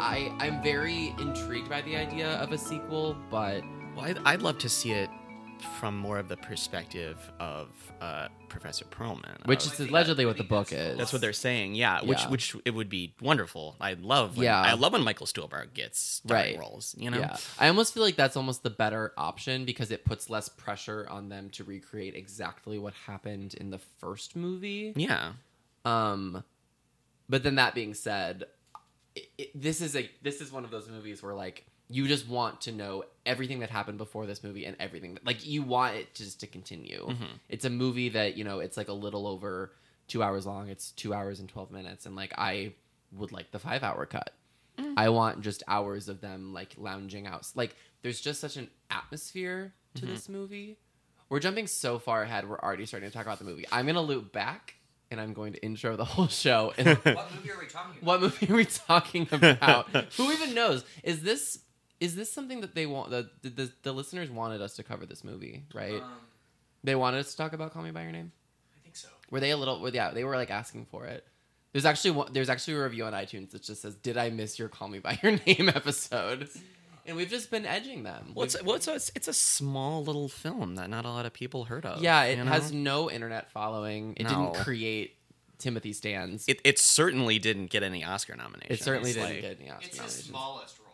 I I'm very intrigued by the idea of a sequel, but Well, I'd, I'd love to see it from more of the perspective of uh, Professor Perlman. which is allegedly I what the book is. That's what they're saying, yeah. Which Yeah. which it would be wonderful. I love when, Yeah. I love when Michael Stuhlbarg gets Right. roles. You know, Yeah, I almost feel like that's almost the better option because it puts less pressure on them to recreate exactly what happened in the first movie. yeah. Um, but then that being said, it, it, this is a this is one of those movies where like you just want to know everything that happened before this movie and everything that, like you want it just to continue. Mhm. It's a movie that you know it's like a little over two hours long. It's two hours and twelve minutes, and like I would like the five hour cut. I want just hours of them like lounging out. Like there's just such an atmosphere to this movie. We're jumping so far ahead. We're already starting to talk about the movie. I'm gonna loop back and I'm going to intro the whole show. And What movie are we talking about? what movie are we talking about? Who even knows? Is this is this something that they want? The, the the listeners wanted us to cover this movie, right? Um, they wanted us to talk about Call Me by Your Name. I think so. Were they a little? Were, yeah, they were like asking for it. There's actually one, there's actually a review on iTunes that just says, "Did I miss your Call Me by Your Name episode?" And we've just been edging them. Well, it's, well it's, a, it's, it's a small little film that not a lot of people heard of. yeah, it you know? has no internet following. It No. didn't create Timothy Stands. It, it certainly didn't get any Oscar nominations. It certainly didn't like- get any Oscar It's his nominations. smallest role.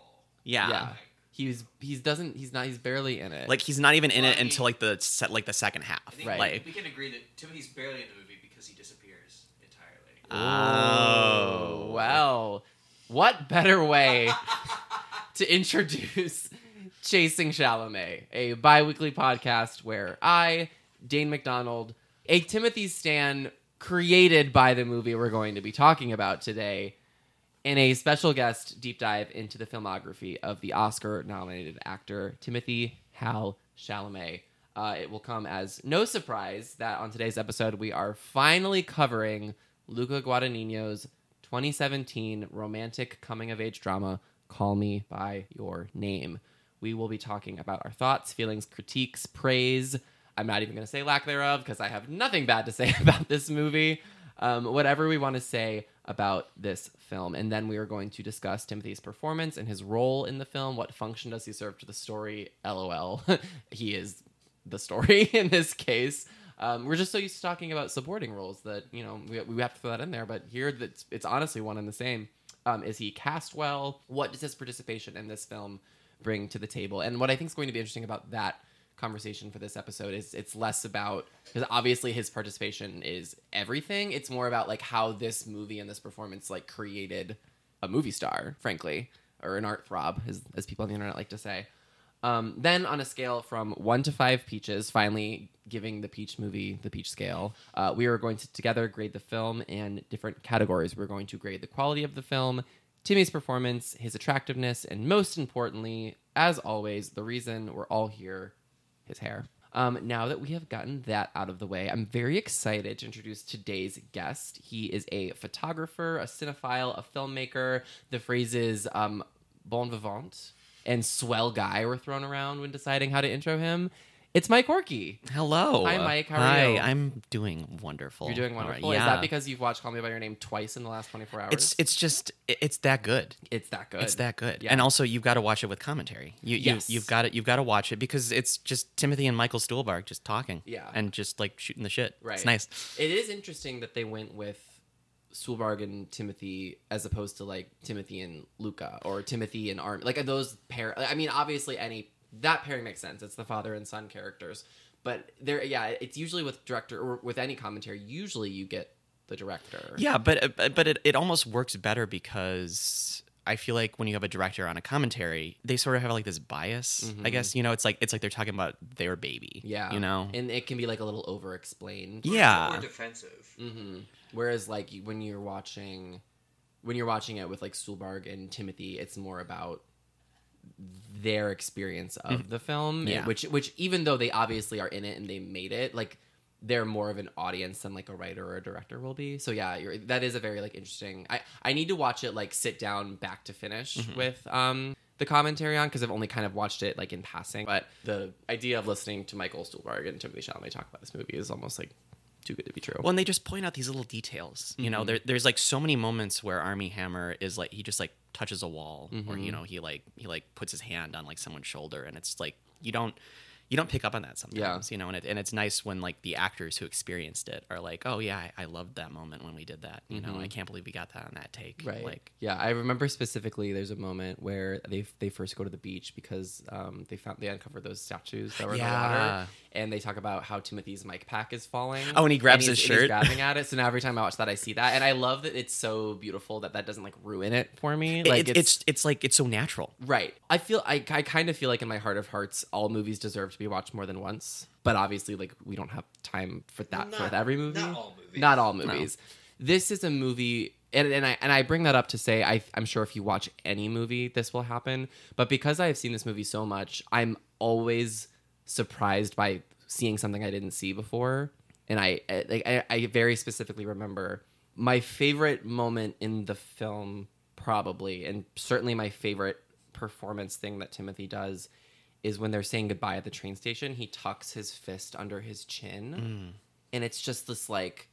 Yeah. Yeah. He's he's doesn't he's not he's barely in it. Like he's not even in Well, it I until like the set like the second half. I think Right. Like we can agree that Timothy's barely in the movie because he disappears entirely. Oh. well, what better way to introduce Chasing Chalamet, a bi-weekly podcast where I, Dane McDonald, a Timothy Stan created by the movie we're going to be talking about today, and a special guest deep dive into the filmography of the Oscar-nominated actor Timothy Hal Chalamet. Uh, it will come as no surprise that on today's episode we are finally covering Luca Guadagnino's 2017 romantic coming-of-age drama "Call Me by Your Name." We will be talking about our thoughts, feelings, critiques, praise. I'm not even going to say lack thereof because I have nothing bad to say about this movie. Um, whatever we want to say about this film. And then we are going to discuss Timothy's performance and his role in the film. What function does he serve to the story? LOL. he is the story in this case. Um, we're just so used to talking about supporting roles that, you know, we, we have to throw that in there. But here, it's honestly one and the same. Um, is he cast well? What does his participation in this film bring to the table? And what I think is going to be interesting about that conversation for this episode is it's less about because obviously his participation is everything. It's more about like how this movie and this performance like created a movie star, frankly, or an art throb, as, as people on the internet like to say. Um, then on a scale from one to five peaches, finally giving the Peach movie the Peach scale, uh, we are going to together grade the film in different categories. We're going to grade the quality of the film, Timmy's performance, his attractiveness, and most importantly, as always, the reason we're all here, his hair. Um, now that we have gotten that out of the way, I'm very excited to introduce today's guest. He is a photographer, a cinephile, a filmmaker. The phrases um, bon vivant and swell guy were thrown around when deciding how to intro him. It's Mike Orkey. Hello. Hi, Mike. How are Hi, you? I'm doing wonderful. You're doing wonderful. Is yeah. that because you've watched Call Me by Your Name twice in the last 24 hours? it's it's just it's that good. it's that good. It's that good. Yeah. And also you've got to watch it with commentary. You, Yes. you you've got it you've got to watch it because it's just Timothy and Michael Stuhlbarg just talking. Yeah. And just like shooting the shit. Right. It's nice. It is interesting that they went with Stuhlbarg and Timothy as opposed to like Timothy and Luca or Timothy and Arm. Like those pair. I mean, obviously, any that pairing makes sense. It's the father and son characters. But there, yeah, it's usually with director or with any commentary. Usually, you get the director. Yeah, but but but it, it almost works better because I feel like when you have a director on a commentary, they sort of have like this bias. I guess you know it's like it's like they're talking about their baby. Mm-hmm. yeah, you know. and it can be like a little over explained. yeah, More defensive. hmm Whereas like when you're watching, when you're watching it with like Stuhlbarg and Timothy, it's more about their experience of the film, Mm-hmm. Yeah. which which even though they obviously are in it and they made it, like they're more of an audience than like a writer or a director will be. So yeah, you're, that is a very like interesting. I I need to watch it like sit down back to finish Mm-hmm. with um the commentary on because I've only kind of watched it like in passing. But the idea of listening to Michael Stuhlbarg and Timothy Chalamet talk about this movie is almost like too good to be true. Well, and they just point out these little details. You know, Mm-hmm. there, there's like so many moments where Armie Hammer is like he just like touches a wall, or Mm-hmm. you know he like he like puts his hand on like someone's shoulder, and it's like you don't you don't pick up on that sometimes. You know, and it, and it's nice when like the actors who experienced it are like, oh yeah, I, I loved that moment when we did that. You know, I can't believe we got that on that take. Mm-hmm. Right. Like yeah, I remember specifically. There's a moment where they they first go to the beach because um, they found they uncovered those statues that were in the Yeah. water, and they talk about how Timothy's mic pack is falling. Oh, and he grabs his and he's shirt. grabbing at it. So now every time I watch that, I see that, and I love that it's so beautiful that that doesn't like ruin it for me. Like it's, it's it's like it's so natural. Right. I feel I, I kind of feel like in my heart of hearts, all movies deserve to be watched more than once. But obviously, like we don't have time for that Not- for every movie. not all movies. Not all movies. This is a movie, and, and I and I bring that up to say I, I'm sure if you watch any movie, this will happen. But because I have seen this movie so much, I'm always surprised by seeing something I didn't see before. And I I- like I, I very specifically remember my favorite moment in the film, probably, and certainly my favorite performance thing that Timothy does is when they're saying goodbye at the train station. He tucks his fist under his chin, and it's just this like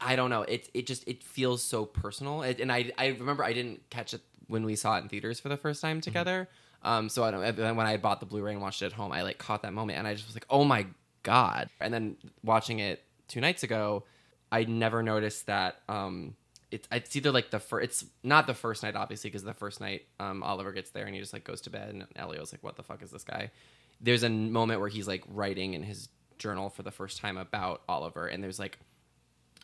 I don't know. It it just it feels so personal. It, and I I remember I didn't catch it when we saw it in theaters for the first time together. Um, so I don't. When I bought the Blu-ray and watched it at home, I like caught that moment, and I just was like, oh my god. And then watching it two nights ago, I never noticed that. Um, it's it's either like the first. It's not the first night, obviously, because the first night, um, Oliver gets there and he just like goes to bed, and Elio's like, what the fuck is this guy? There's a moment where he's like writing in his journal for the first time about Oliver, and there's like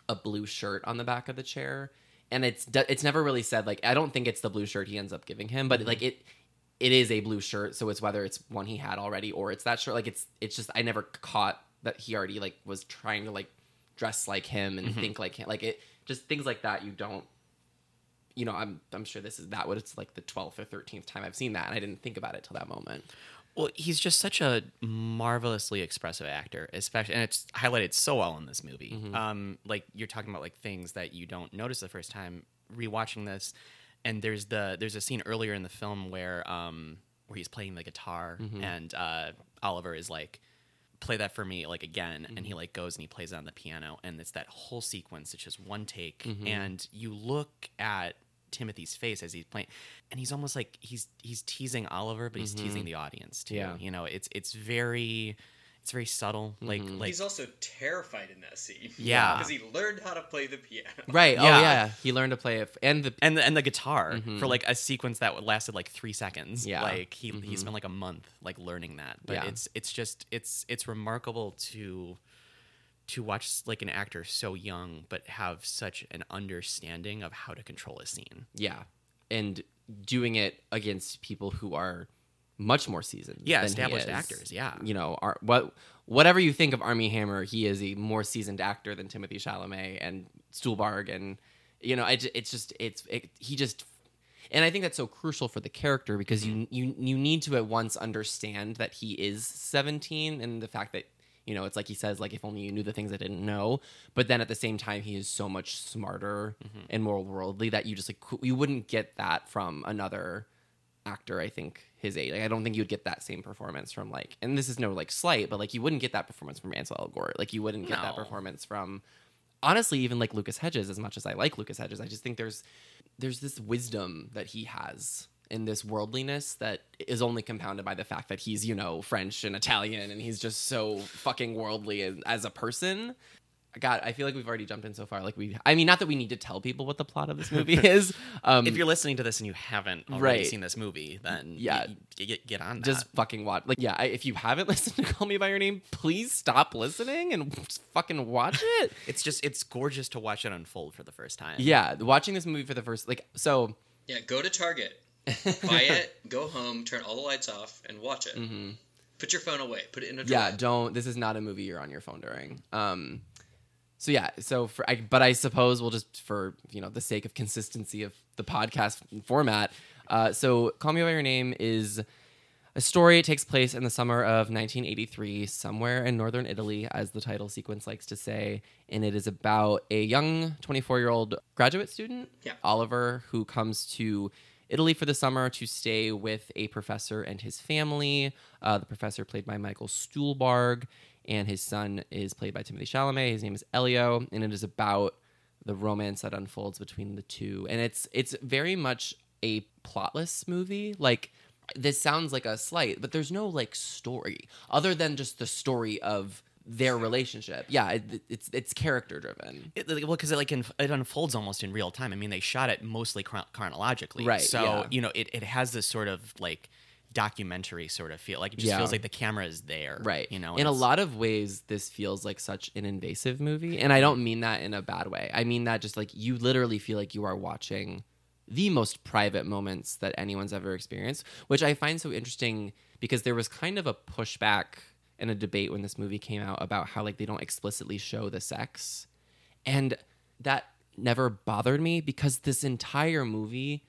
a blue shirt on the back of the chair and it's it's never really said like I don't think it's the blue shirt he ends up giving him but like it it is a blue shirt so it's whether it's one he had already or it's that shirt like it's it's just I never caught that he already like was trying to like dress like him and think like him like it just things like that you don't you know I'm I'm sure this is that what it's like the 12th or 13th time I've seen that and I didn't think about it till that moment Well, he's just such a marvelously expressive actor, especially, and it's highlighted so well in this movie. Mm-hmm. Um, like you're talking about like things that you don't notice the first time rewatching this, and there's the there's a scene earlier in the film where um where he's playing the guitar Mm-hmm. and uh, Oliver is like play that for me like again and Mm-hmm. he like goes and he plays it on the piano and it's that whole sequence it's just one take Mm-hmm. and you look at Timothy's face as he's playing and he's almost like he's he's teasing Oliver but he's teasing the audience too Mm-hmm. Yeah. you know it's it's very it's very subtle like like He's also terrified in that scene. Yeah. because he learned how to play the piano. right oh Yeah. yeah he learned to play it and the and the, and the guitar for like a sequence that lasted like three seconds. Mm-hmm. Yeah. like he he spent like a month like learning that. But Yeah. it's it's just it's it's remarkable to to watch like an actor so young but have such an understanding of how to control a scene. Yeah, and doing it against people who are much more seasoned. Yeah, established is. actors, yeah. you know, are, what whatever you think of Armie Hammer, he is a more seasoned actor than Timothy Chalamet and Stuhlbarg, and you know, it, it's just it's it, he just. And I think that's so crucial for the character because you mm-hmm. you you need to at once understand that he is 17 and the fact that you know it's like he says like if only you knew the things I didn't know but then at the same time he is so much smarter mm-hmm. and more worldly that you just like you wouldn't get that from another actor i think his age. Like i don't think you'd get that same performance from like and this is no like slight but like you wouldn't get that performance from ansel elgort. Like you wouldn't get that performance from honestly even like lucas hedges as much as i like lucas hedges i just think there's there's this wisdom that he has in this worldliness that is only compounded by the fact that he's you know french and italian and he's just so fucking worldly as, as a person God, I feel like we've already jumped in so far. Like we, I mean, not that we need to tell people what the plot of this movie is. Um, If you're listening to this and you haven't already Right. seen this movie, then Yeah. y- y- get get on that. just fucking watch. Like, yeah, I, if you haven't listened to Call Me by Your Name, please stop listening and just fucking watch it. it's just it's gorgeous to watch it unfold for the first time. yeah, watching this movie for the first, like, so Yeah, go to Target, buy it, go home, turn all the lights off, and watch it. Put your phone away. Put it in a drawer. Mm-hmm. yeah, don't. This is not a movie you're on your phone during. Um, so yeah, so for, I, but I suppose we'll just for you know the sake of consistency of the podcast format. Uh, so Call Me by Your Name is a story. It takes place in the summer of 1983, somewhere in northern Italy, as the title sequence likes to say, and it is about a young 24 year old graduate student, Yeah. Oliver, who comes to Italy for the summer to stay with a professor and his family. Uh, the professor, played by Michael Stuhlbarg, and his son is played by Timothy Chalamet. His name is Elio, and it is about the romance that unfolds between the two. And it's it's very much a plotless movie. Like this sounds like a slight, but there's no like story other than just the story of their relationship. Yeah, it, it's it's character driven. It, well, because it like inf- it unfolds almost in real time. I mean, they shot it mostly chron- chronologically, Right, So yeah. you know, it, it has this sort of like documentary sort of feel. Like it just Yeah. feels like the camera is there, Right. You know, in a lot of ways, this feels like such an invasive movie. And I don't mean that in a bad way. I mean that just like you literally feel like you are watching the most private moments that anyone's ever experienced, which I find so interesting because there was kind of a pushback and a debate when this movie came out about how like they don't explicitly show the sex. And that never bothered me because this entire movie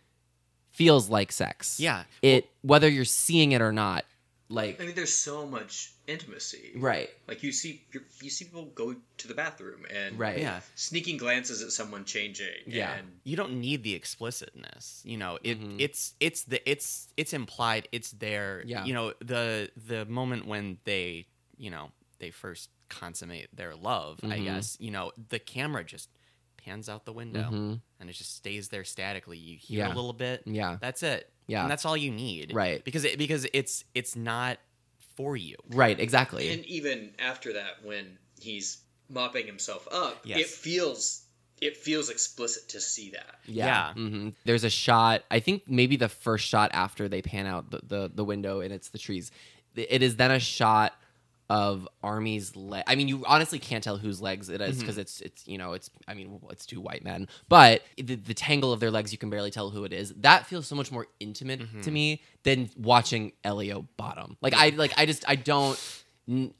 feels like sex. Yeah. It whether you're seeing it or not, like I mean, there's so much intimacy. right. Like you see, you you see people go to the bathroom and Right. Yeah. sneaking glances at someone changing. Yeah. And you don't need the explicitness you know it Mhm. it's it's the it's it's implied it's there Yeah. you know the the moment when they you know they first consummate their love i Mhm. guess you know the camera just pans out the window Mhm. And it just stays there statically you hear Yeah. a little bit Yeah. that's it Yeah. and that's all you need Right. because it because it's it's not for you Right, exactly. and even after that, when he's mopping himself up, Yes. it feels it feels explicit to see that. yeah. yeah. hmm There's a shot, I think maybe the first shot after they pan out the, the, the window and it's the trees. It is then a shot of Armie's leg. I mean, you honestly can't tell whose legs it is mm-hmm. because it's, it's, you know, it's, I mean, it's two white men, but the, the tangle of their legs, you can barely tell who it is. That feels so much more intimate to mm-hmm. me than watching Elio bottom. Like, I, like, I just, I don't, n-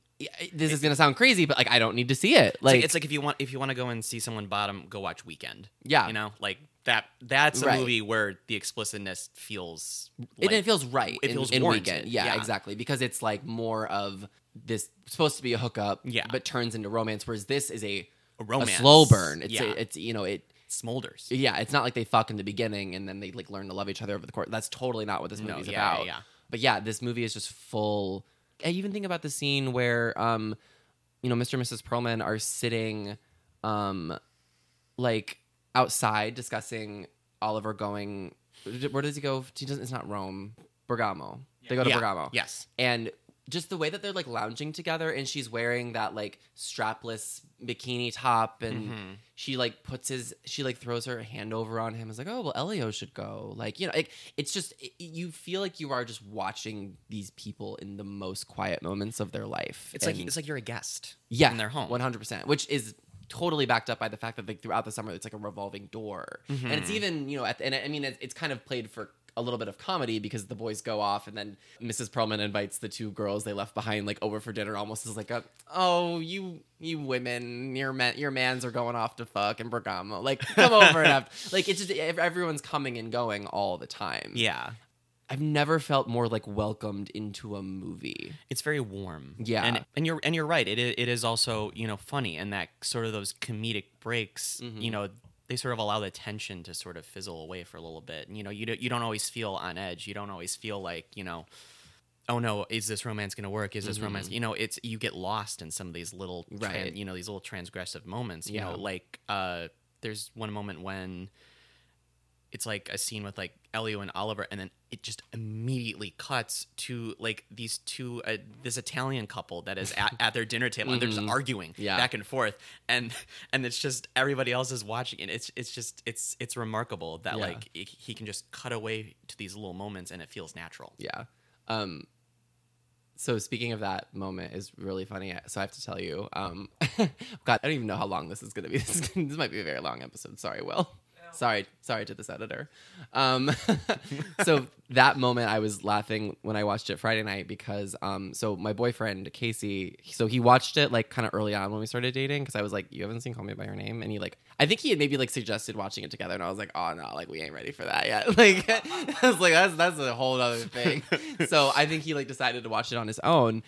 this is to sound crazy, but like, I don't need to see it. It's like, Like, it's like if you want if you want to go and see someone bottom, go watch Weekend. Yeah. you know, like that. That's a Right. movie where the explicitness feels. it, Like, it feels right. it in- feels in, warranted. weekend. Yeah, Yeah. exactly. Because it's like more of this supposed to be a hookup, Yeah. but turns into romance. Whereas this is a a romance, a slow burn. It's yeah, a, it's you know it. smolders. Yeah, it's not like they fuck in the beginning and then they like learn to love each other over the course. That's totally not what this No, movie's yeah, yeah, about. yeah. But yeah, this movie is just full. I even think about the scene where, um, you know, Mr. and Mrs. Perlman are sitting, um, like outside discussing Oliver going. Where does he go? He doesn't. It's not Rome. Bergamo. They go to Yeah, Bergamo. Yes. And just the way that they're like lounging together, and she's wearing that like strapless bikini top, and Mhm. she like puts his, she like throws her hand over on him. is like, oh well, Elio should go. Like you know, like it's just it, you feel like you are just watching these people in the most quiet moments of their life. It's like it's like you're a guest. yeah, in their home. one hundred percent, which is totally backed up by the fact that like throughout the summer it's like a revolving door, and it's even you know, at the, and I mean it's, it's kind of played for a little bit of comedy because the boys go off and then Mrs. Perlman invites the two girls they left behind like over for dinner almost as like a oh you you women your men your mans are going off to fuck in Bergamo like come over and have like it's just everyone's coming and going all the time Yeah. I've never felt more like welcomed into a movie It's very warm. Yeah. And and you're and you're right. It it is also, you know, funny and that sort of those comedic breaks, Mhm. you know, they sort of allow the tension to sort of fizzle away for a little bit. And, you know, you don't, you don't always feel on edge. You don't always feel like, you know, oh no, is this romance going to work? Is this Mhm. romance? You know, it's you get lost in some of these little tran- Right. you know, these little transgressive moments, you Yeah. know, like uh there's one moment when it's like a scene with like Elio and Oliver, and then it just immediately cuts to like these two, uh, this Italian couple that is at, at their dinner table, and they're just Mhm. arguing Yeah. back and forth, and and it's just everybody else is watching, and it's it's just it's it's remarkable that Yeah. like it, he can just cut away to these little moments, and it feels natural. Yeah. Um so speaking of that moment is really funny. So I have to tell you, um God, I don't even know how long this is gonna be. This, is, this might be a very long episode. Sorry, Will. Sorry, sorry to this editor. Um, so that moment, I was laughing when I watched it Friday night because, um, so my boyfriend Casey, so he watched it like kind of early on when we started dating because I was like, "You haven't seen Call Me by Your Name," and he like, I think he had maybe like suggested watching it together, and I was like, "Oh no, like we ain't ready for that yet." Like, I was like, "That's that's a whole other thing." so I think he like decided to watch it on his own,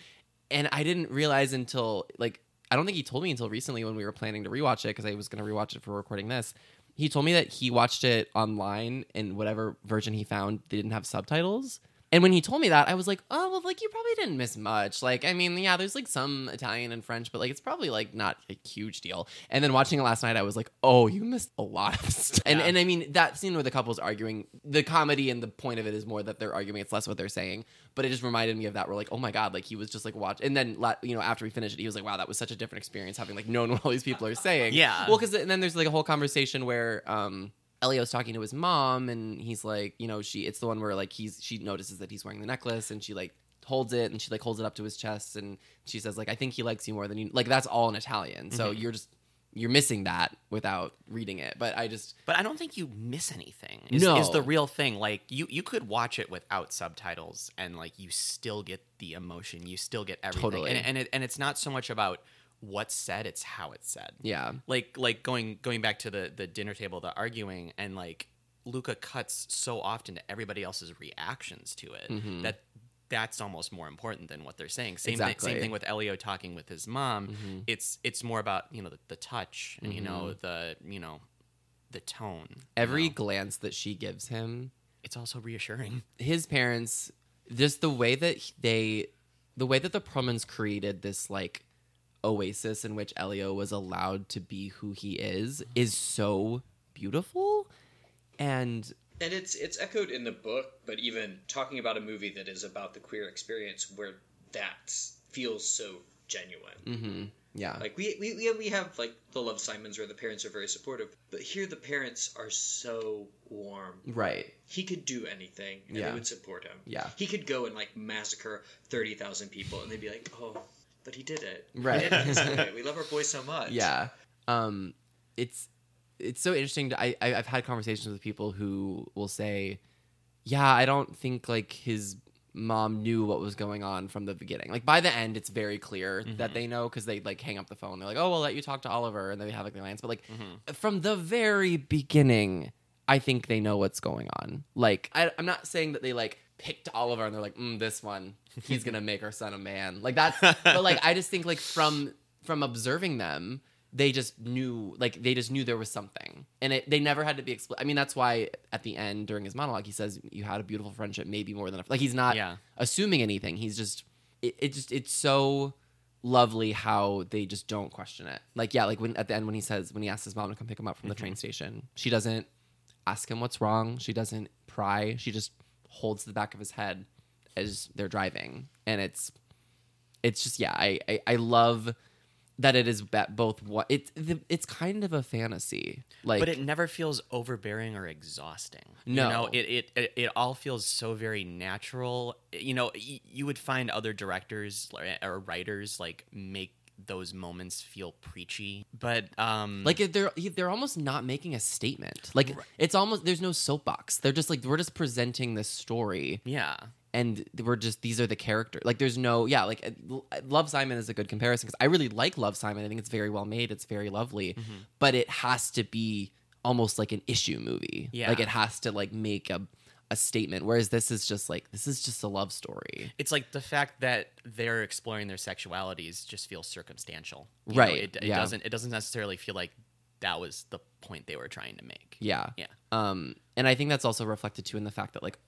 and I didn't realize until like I don't think he told me until recently when we were planning to rewatch it because I was going to rewatch it for recording this. He told me that he watched it online in whatever version he found they didn't have subtitles. And when he told me that, I was like, oh, well, like you probably didn't miss much. Like, I mean, yeah, there's like some Italian and French, but like it's probably like not a huge deal. And then watching it last night, I was like, oh, you missed a lot of stuff. And and I mean that scene where the couple's arguing, the comedy and the point of it is more that they're arguing. It's less what they're saying. But it just reminded me of that. We're like, oh my god, like he was just like watch. And then you know after we finished it, he was like, wow, that was such a different experience having like known what all these people are saying. Yeah. Well, because and then there's like a whole conversation where um Elio's talking to his mom and he's like, you know, she it's the one where like he's she notices that he's wearing the necklace and she like holds it and she like holds it up to his chest and she says like I think he likes you more than you like that's all in Italian. So Mhm. you're just you're missing that without reading it. But I just But I don't think you miss anything. Is, No. is the real thing. Like you, you could watch it without subtitles, and like you still get the emotion. You still get everything. Totally. And and, it, and it's not so much about what's said; it's how it's said. yeah. Like like going going back to the the dinner table, the arguing, and like Luca cuts so often to everybody else's reactions to it Mhm. that. That's almost more important than what they're saying. Same, Exactly. thing, same thing with Elio talking with his mom. Mhm. It's it's more about you know the, the touch and you know Mhm. the you know the tone. you Every know? glance that she gives him it's also reassuring. his parents just the way that they the way that the Perlmans created this like oasis in which Elio was allowed to be who he is is so beautiful and And it's it's echoed in the book, but even talking about a movie that is about the queer experience where that feels so genuine. mhm, yeah Like we, we we have like the Love Simons where the parents are very supportive, but here the parents are so warm. right He could do anything and Yeah. they would support him. Yeah. He could go and like massacre thirty thousand people and they'd be like, Oh, but he did it. Right. did it. We love our boy so much. yeah um it's it's so interesting to, I, I i've had conversations with people who will say yeah i don't think like his mom knew what was going on from the beginning. Like by the end it's very clear that Mhm. they know because they like hang up the phone. They're like oh we'll let you talk to oliver and then they have like the alliance. But like Mhm. from the very beginning i think they know what's going on. Like I, i'm not saying that they like picked oliver and they're like mm, this one he's gonna make our son a man. Like that's but like i just think like from from observing them they just knew like they just knew there was something. And it they never had to be expl- i mean that's why at the end during his monologue he says you had a beautiful friendship maybe more than a like he's not Yeah. assuming anything. He's just it, it just it's so lovely how they just don't question it. Like yeah like when at the end when he says when he asks his mom to come pick him up from the mm-hmm. train station she doesn't ask him what's wrong. She doesn't pry. She just holds the back of his head as they're driving. And it's it's just yeah i i, I love that it is both what it's it's kind of a fantasy like but it never feels overbearing or exhausting. No. you know, it, it it all feels so very natural. You know, y- you would find other directors or writers like make those moments feel preachy, but um, like they're they're almost not making a statement like it's almost there's no soapbox they're just like we're just presenting this story yeah, and we're just these are the characters like there's no yeah like uh, love simon is a good comparison because i really like love simon i think it's very well made it's very lovely Mm-hmm. but it has to be almost like an issue movie Yeah. like it has to like make a a statement whereas this is just like this is just a love story it's like the fact that they're exploring their sexualities just feels circumstantial, You Right, Know, it, it yeah. doesn't it doesn't necessarily feel like that was the point they were trying to make. yeah Yeah. um and i think that's also reflected too in the fact that like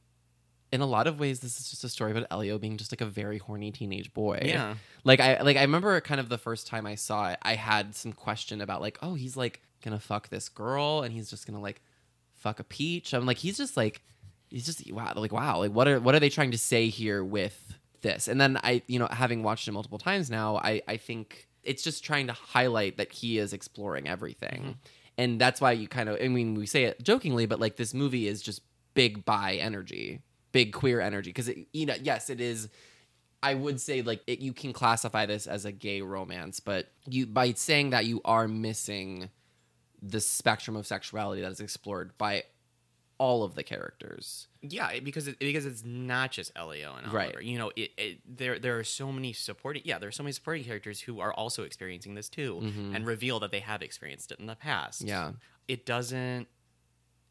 in a lot of ways this is just a story about elio being just like a very horny teenage boy. Yeah. like i like i remember kind of the first time i saw it i had some question about like oh he's like gonna fuck this girl and he's just gonna like fuck a peach? I'm like he's just like he's just wow like wow like what are what are they trying to say here with this? And then i you know having watched it multiple times now i i think it's just trying to highlight that he is exploring everything. Mm-hmm. And that's why you kind of i mean we say it jokingly but like this movie is just big bi energy big queer energy because it, you know yes it is I would say like it, you can classify this as a gay romance, but you by saying that you are missing the spectrum of sexuality that is explored by all of the characters. Yeah, because it, because it's not just Elio and Right. Oliver. You know, it, it there there are so many supporting. Yeah, there are so many supporting characters who are also experiencing this too, and reveal that they have experienced it in the past. Mm-hmm. Yeah. it doesn't.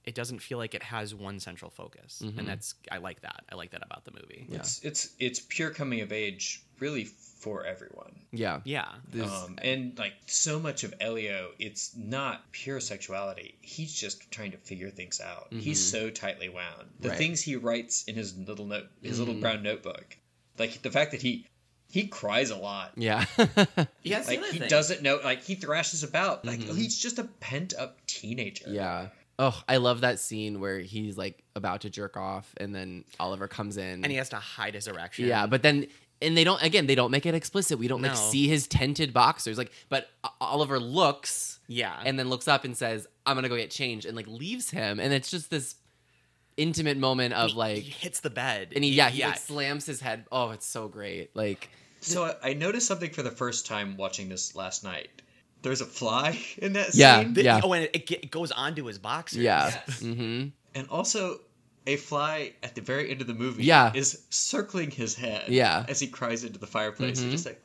It doesn't feel like it has one central focus, Mhm. and that's I like that. I like that about the movie. Yeah. It's it's it's pure coming of age, really for everyone. Yeah. Yeah. This- Um, and like so much of Elio, it's not pure sexuality. He's just trying to figure things out. He's so tightly wound. The Right. things he writes in his little note, his little brown notebook, like the fact that he he cries a lot. yeah. Yeah, Like he thing. doesn't know. Like he thrashes about. Like he's just a pent up teenager. yeah. Oh, I love that scene where he's like about to jerk off and then Oliver comes in. and he has to hide his erection. Yeah, but then and they don't again, they don't make it explicit. We don't like No. see his tented boxers. Like but O- Oliver looks yeah, and then looks up and says, "I'm going to go get changed." And like leaves him and it's just this intimate moment of he, like he hits the bed, and he yeah, he yeah, like slams his head. Oh, it's so great. Like So I, I noticed something for the first time watching this last night. There's a fly in that Yeah. scene, The- Yeah. Oh, and it, it, goes onto his boxers. yeah. Yes. Mhm. and also a fly at the very end of the movie. Yeah. is circling his head. Yeah. as he cries into the fireplace. Mhm. Just like,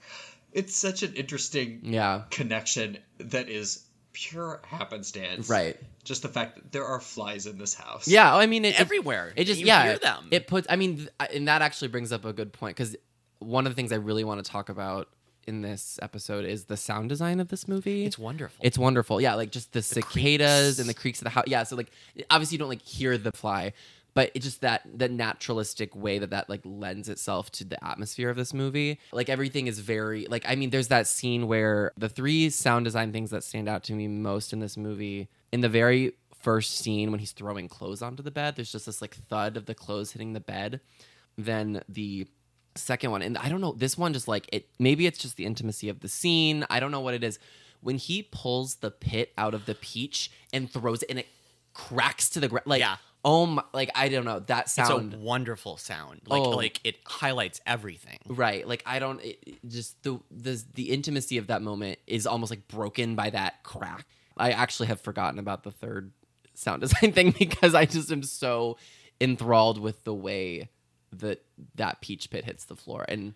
it's such an interesting Yeah. connection that is pure happenstance. Right. Just the fact that there are flies in this house. Yeah, I mean it, it- everywhere. It just You yeah, hear them. It puts. I mean, and that actually brings up a good point because one of the things I really want to talk about in this episode is the sound design of this movie. it's wonderful. It's wonderful. Yeah, like just the, cicadas creaks. and the creaks of the house. Yeah, so like obviously you don't like hear the fly, but it just that the naturalistic way that that like lends itself to the atmosphere of this movie. Like everything is very like I mean there's that scene where the three sound design things that stand out to me most in this movie in the very first scene when he's throwing clothes onto the bed, there's just this like thud of the clothes hitting the bed. Then the second one and i don't know this one just like it maybe it's just the intimacy of the scene i don't know what it is when he pulls the pit out of the peach and throws it and it cracks to the ground like Yeah. oh my like i don't know that sound it's a wonderful sound. Like Oh. like it highlights everything. right like i don't it, it just the, the the intimacy of that moment is almost like broken by that crack i actually have forgotten about the third sound design thing because i just am so enthralled with the way that that peach pit hits the floor and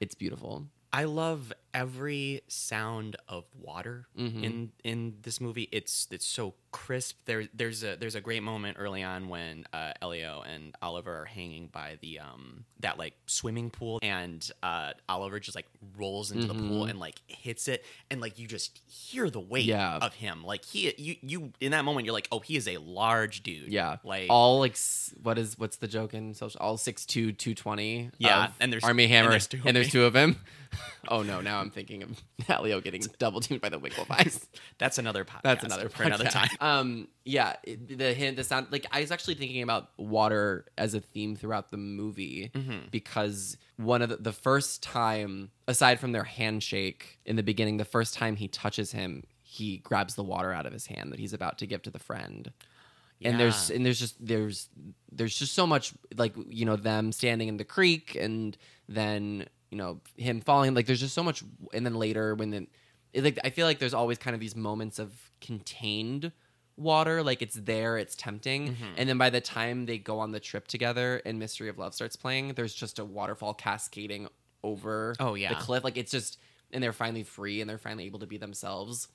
it's beautiful I love every sound of water Mm-hmm. in in this movie. It's it's so crisp. There there's a there's a great moment early on when uh, Elio and Oliver are hanging by the um that like swimming pool, and uh, Oliver just like rolls into the Mm-hmm. pool and like hits it, and like you just hear the weight Yeah. of him. Like he you you in that moment you're like, oh, he is a large dude. Yeah, like all like what is what's the joke in social? All six two two twenty. Yeah, and there's- Armie and Hammer, and there's there's, two two, of him. oh no, now I'm thinking of Elio getting double teamed by the Winklevii. that's another podcast. That's another for another time. Um, yeah, it- the hint, the sound. Like I was actually thinking about water as a theme throughout the movie Mm-hmm. because one of the, the first time, aside from their handshake in the beginning, the first time he touches him, he grabs the water out of his hand that he's about to give to the friend and there's and there's just there's there's just so much like you know them standing in the creek and then you know him falling like there's just so much and then later when then it, like I feel like there's always kind of these moments of contained water like it's there it's tempting Mm-hmm. and then by the time they go on the trip together and mystery of love starts playing there's just a waterfall cascading over Oh, yeah. the cliff like it's just and they're finally free and they're finally able to be themselves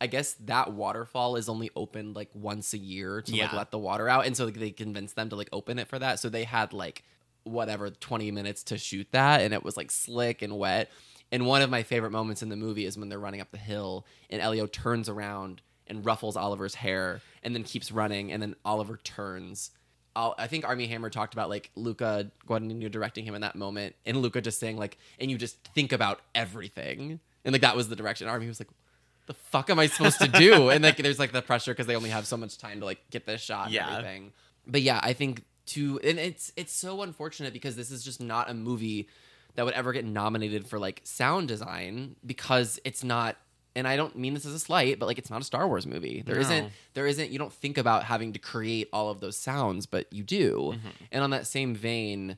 I guess that waterfall is only opened like once a year to like let the water out, and so like, they convinced them to like open it for that. So they had like whatever twenty minutes to shoot that, and it was like slick and wet. And one of my favorite moments in the movie is when they're running up the hill, and Elio turns around and ruffles Oliver's hair, and then keeps running, and then Oliver turns. I'll, I think Armie Hammer talked about like Luca Guadagnino directing him in that moment, and Luca just saying like, and you just think about everything, and like that was the direction. Armie was like, the fuck am I supposed to do? And like there's like the pressure because they only have so much time to like get this shot and Yeah. everything. But yeah, I think to and it's it's so unfortunate because this is just not a movie that would ever get nominated for like sound design because it's not and I don't mean this as a slight, but like it's not a Star Wars movie. There No. not there isn't you don't think about having to create all of those sounds, but you do. Mm-hmm. And on that same vein,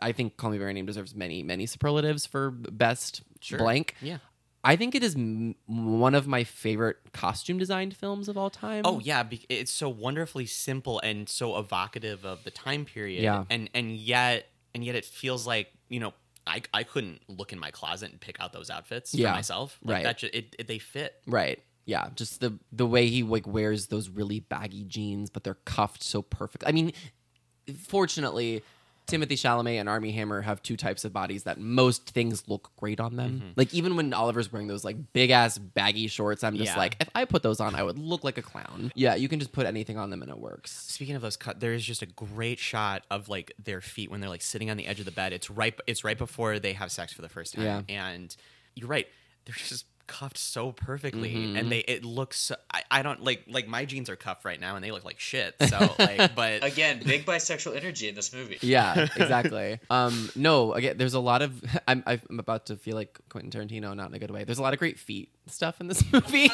I think Call Me by Your Name deserves many, many superlatives for best Sure. blank. Yeah. I think it is m- one of my favorite costume designed films of all time. Oh yeah, be- it's so wonderfully simple and so evocative of the time period. Yeah. and and yet and yet it feels like you know I I couldn't look in my closet and pick out those outfits Yeah. for myself. Like Right. That ju- it, it they fit. right. Yeah, just the the way he like wears those really baggy jeans, but they're cuffed so perfect. I mean, fortunately, Timothy Chalamet and Armie Hammer have two types of bodies that most things look great on them. Mm-hmm. Like even when Oliver's wearing those like big ass baggy shorts, I'm just Yeah. like, if I put those on, I would look like a clown. Yeah, you can just put anything on them and it works. Speaking of those cut, there is just a great shot of like their feet when they're like sitting on the edge of the bed. It's right. It's right before they have sex for the first time. Yeah. And you're right. They're just cuffed so perfectly, Mm-hmm. and they it looks. So, I, I don't like like my jeans are cuffed right now, and they look like shit. So like, but Again, big bisexual energy in this movie. Yeah, exactly. um, no, again, there's a lot of. I'm, I'm about to feel like Quentin Tarantino, not in a good way. There's a lot of great feet stuff in this movie.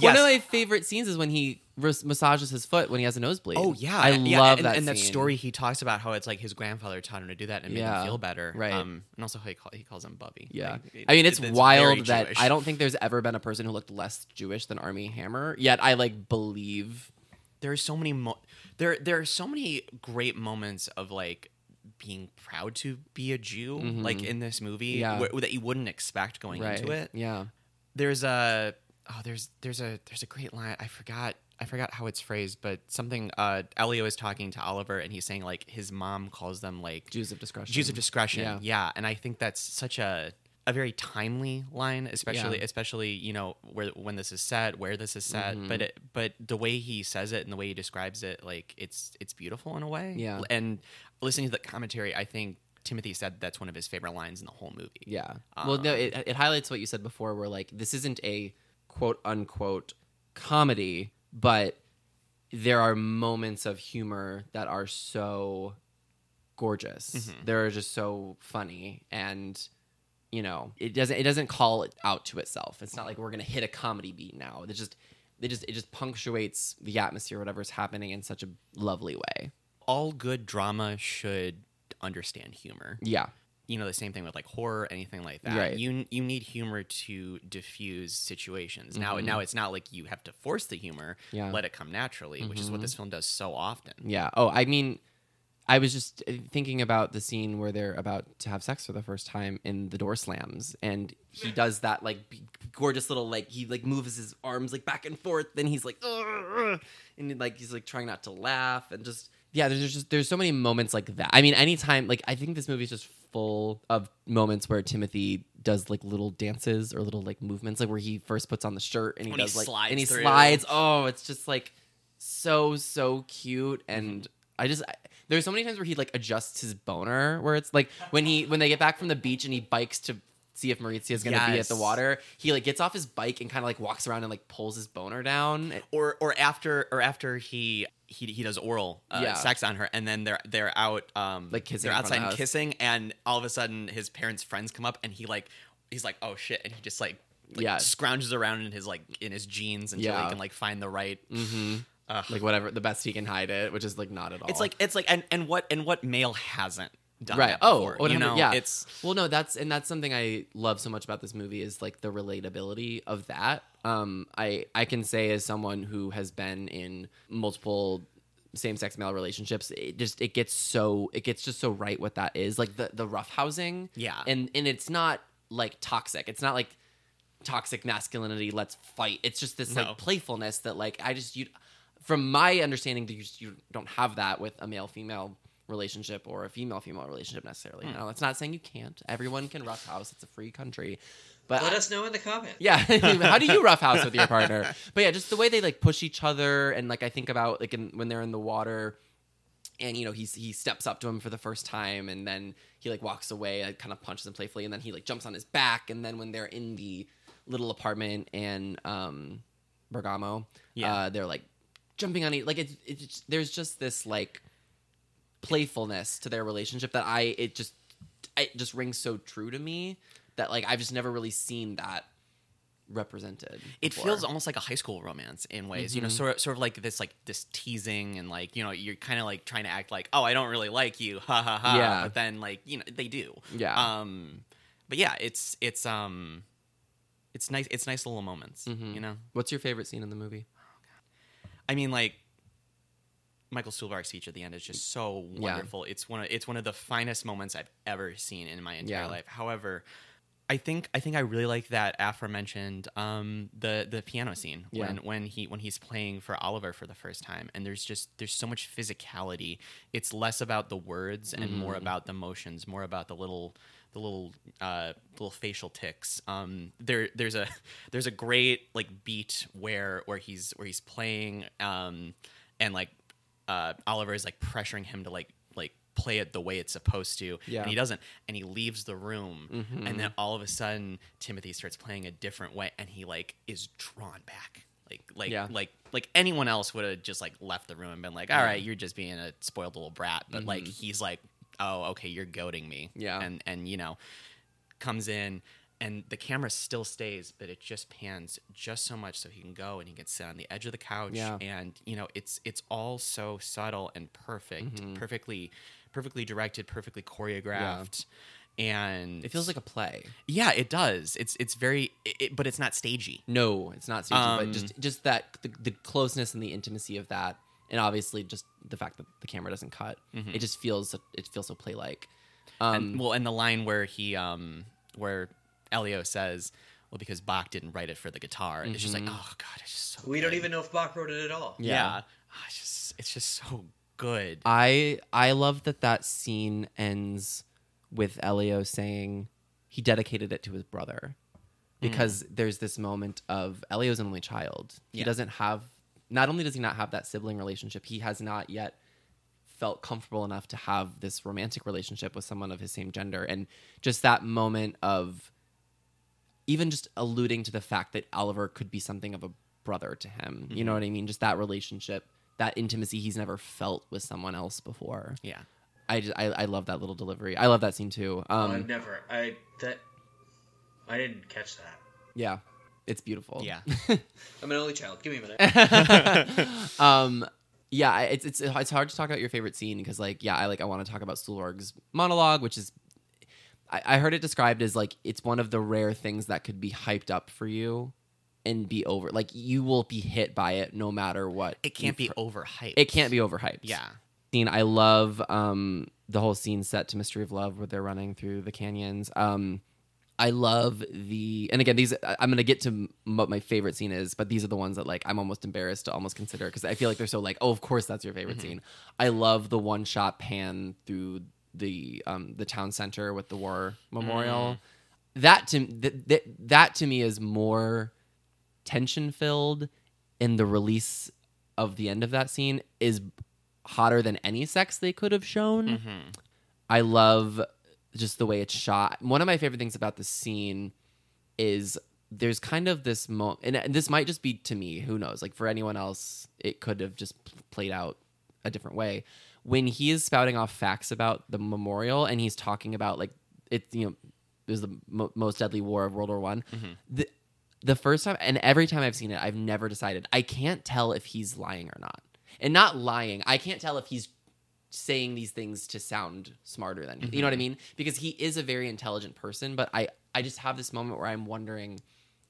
One of my favorite scenes is when he massages his foot when he has a nosebleed. Oh yeah, I yeah, love and, that. And that story he talks about how it's like his grandfather taught him to do that and made Yeah, him feel better. right. Um, and also how he, call, he calls him Bubby. Yeah, Like, it- I mean it's, very wild that Jewish. I don't think there's ever been a person who looked less Jewish than Armie Hammer. Yet I like believe. there are so many mo- there there are so many great moments of like being proud to be a Jew like in this movie Mm-hmm. Yeah. wh- that you wouldn't expect going Right. into it. Yeah. There's a oh there's there's a there's a great line I forgot I forgot how it's phrased but something uh Elio is talking to Oliver and he's saying like his mom calls them like Jews of discretion. Jews of discretion. Yeah. Yeah. and I think that's such a a very timely line, especially Yeah. especially you know where when this is set, where this is set. Mm-hmm. But it, but the way he says it and the way he describes it, like it's it's beautiful in a way. Yeah. And listening to the commentary, I think Timothy said that's one of his favorite lines in the whole movie. Yeah. well, no, Um, it, it highlights what you said before, where like this isn't a quote unquote comedy, but there are moments of humor that are so gorgeous. Mm-hmm. They're just so funny and you know, it doesn't it doesn't call it out to itself. It's not like we're gonna hit a comedy beat now. It just it just it just punctuates the atmosphere, whatever's happening in such a lovely way. All good drama should understand humor. Yeah. you know the same thing with like horror anything like that Right. you you need humor to diffuse situations now now it's not like you have to force the humor Mm-hmm. Yeah. Mm-hmm. let it come naturally which is what this film does so often Yeah. Oh, I mean, I was just uh, thinking about the scene where they're about to have sex for the first time and the door slams and he does that like b- gorgeous little like he like moves his arms like back and forth then he's like "Ugh," and like he's like trying not to laugh and just yeah there's just there's so many moments like that. I mean anytime like I think this movie is just full of moments where Timothy does like little dances or little like movements like where he first puts on the shirt and he When he does like slides and he through. slides oh it's just like so so cute mm-hmm. and I just I, there's so many times where he like adjusts his boner where it's like when he when they get back from the beach and he bikes to see if Maurizia is going to be at the water he like gets off his bike and kind of like walks around and like pulls his boner down or or after or after he he, he does oral uh, Yeah. sex on her and then they're they're out um Like kissing they're in front of outside and kissing and all of a sudden his parents friends come up and he like he's like oh shit and he just like, like Yeah. scrounges around in his like in his jeans until Yeah. he can like find the right Mm-hmm. Like whatever the best he can hide it which is like not at all It's like it's like and and what and what male hasn't done right. that oh before, 100 you know yeah. it's well no that's and that's something i love so much about this movie is like the relatability of that. Um i i can say as someone who has been in multiple same-sex male relationships it just it gets so it gets just so right what that is. Like the the rough housing Yeah. and and it's not like toxic. It's not like toxic masculinity let's fight. It's just this No. like playfulness that like i just you from my understanding you just you don't have that with a male female relationship or a female female relationship necessarily. Now it's not saying you can't. Everyone can roughhouse it's a free country. But Let I- us know in the comments. yeah. How do you roughhouse with your partner? But yeah just the way they like push each other and like i think about like in, when they're in the water and you know he's he steps up to him for the first time and then he like walks away and kind of punches him playfully and then he like jumps on his back and then when they're in the little apartment and um bergamo Yeah. uh they're like jumping on each like it's, it's there's just this like playfulness to their relationship that i it just it just rings so true to me that like i've just never really seen that represented it before. feels almost like a high school romance in ways you know Mm-hmm. sort of, sort of like this like this teasing and like you know you're kind of like trying to act like oh i don't really like you ha ha ha Yeah. but then like you know they do Yeah. um but yeah it's it's um it's nice it's nice little moments Mhm. you know what's your favorite scene in the movie i mean like michael stuhlbarg's speech at the end is just so Yeah. wonderful it's one of it's one of the finest moments i've ever seen in my entire Yeah. life however I think I think I really like that aforementioned um, the the piano scene Yeah. when when he when he's playing for Oliver for the first time and there's just there's so much physicality. It's less about the words and more Mm-hmm. about the motions, more about the little the little uh, little facial ticks. Um, there there's a there's a great like beat where where he's where he's playing um, and like uh, Oliver is like pressuring him to like like play it the way it's supposed to Yeah. and he doesn't and he leaves the room Mm-hmm. and then all of a sudden timothy starts playing a different way and he like is drawn back like like Yeah. like like anyone else would have just like left the room and been like all right you're just being a spoiled little brat but like he's like oh okay you're goading me Mm-hmm. Yeah. and and you know comes in and the camera still stays but it just pans just so much so he can go and he can sit on the edge of the couch Yeah. and you know it's it's all so subtle and perfect Mm-hmm. perfectly perfectly directed perfectly choreographed and It feels like a play. yeah it does it's it's very it, it- but it's not stagey No, it's not stagey, Um, but just just that the, the closeness and the intimacy of that, and obviously just the fact that the camera doesn't cut. It just feels it feels so play like. Um, and, well and the line where he um where elio says well because bach didn't write it for the guitar it's just like oh god it's just so We don't even know if Bach wrote it at all. yeah, Yeah. Ah, it's just it's just so good I I love that that scene ends with Elio saying he dedicated it to his brother because there's this moment of Elio's an only child. He Yeah. doesn't have not only does he not have that sibling relationship, he has not yet felt comfortable enough to have this romantic relationship with someone of his same gender and just that moment of even just alluding to the fact that Oliver could be something of a brother to him. You know what I mean? Just that relationship, that intimacy he's never felt with someone else before. yeah I just I, I love that little delivery. I love that scene too. Um, I've never. I that. I didn't catch that. yeah, it's beautiful. yeah I'm an only child. Give me a minute. um, yeah, it's it's it's hard to talk about your favorite scene because like yeah, I like I want to talk about Stuhlbarg's monologue, which is I, I heard it described as like it's one of the rare things that could be hyped up for you and be over. Like you will be hit by it no matter what. it can't be overhyped It can't be overhyped. yeah scene. I love um, the whole scene set to Mystery of Love where they're running through the canyons. Um, I love the and again these I'm gonna get to m- what my favorite scene is, but these are the ones that like I'm almost embarrassed to almost consider because I feel like they're so like oh of course that's your favorite scene. I love the one shot pan through the um, the town center with the war memorial. That to that, that that to me is more tension filled, and the release of the end of that scene is hotter than any sex they could have shown. Mm-hmm. I love just the way it's shot. One of my favorite things about the scene is there's kind of this mo and this might just be to me, who knows? Like for anyone else, it could have just played out a different way. When he is spouting off facts about the memorial and he's talking about like it, you know, it was the mo- most deadly war of World War One. The the first time and every time I've seen it, I've never decided. I can't tell if he's lying or not. And not lying, I can't tell if he's saying these things to sound smarter than you know what I mean? Because he is a very intelligent person, but I I just have this moment where I'm wondering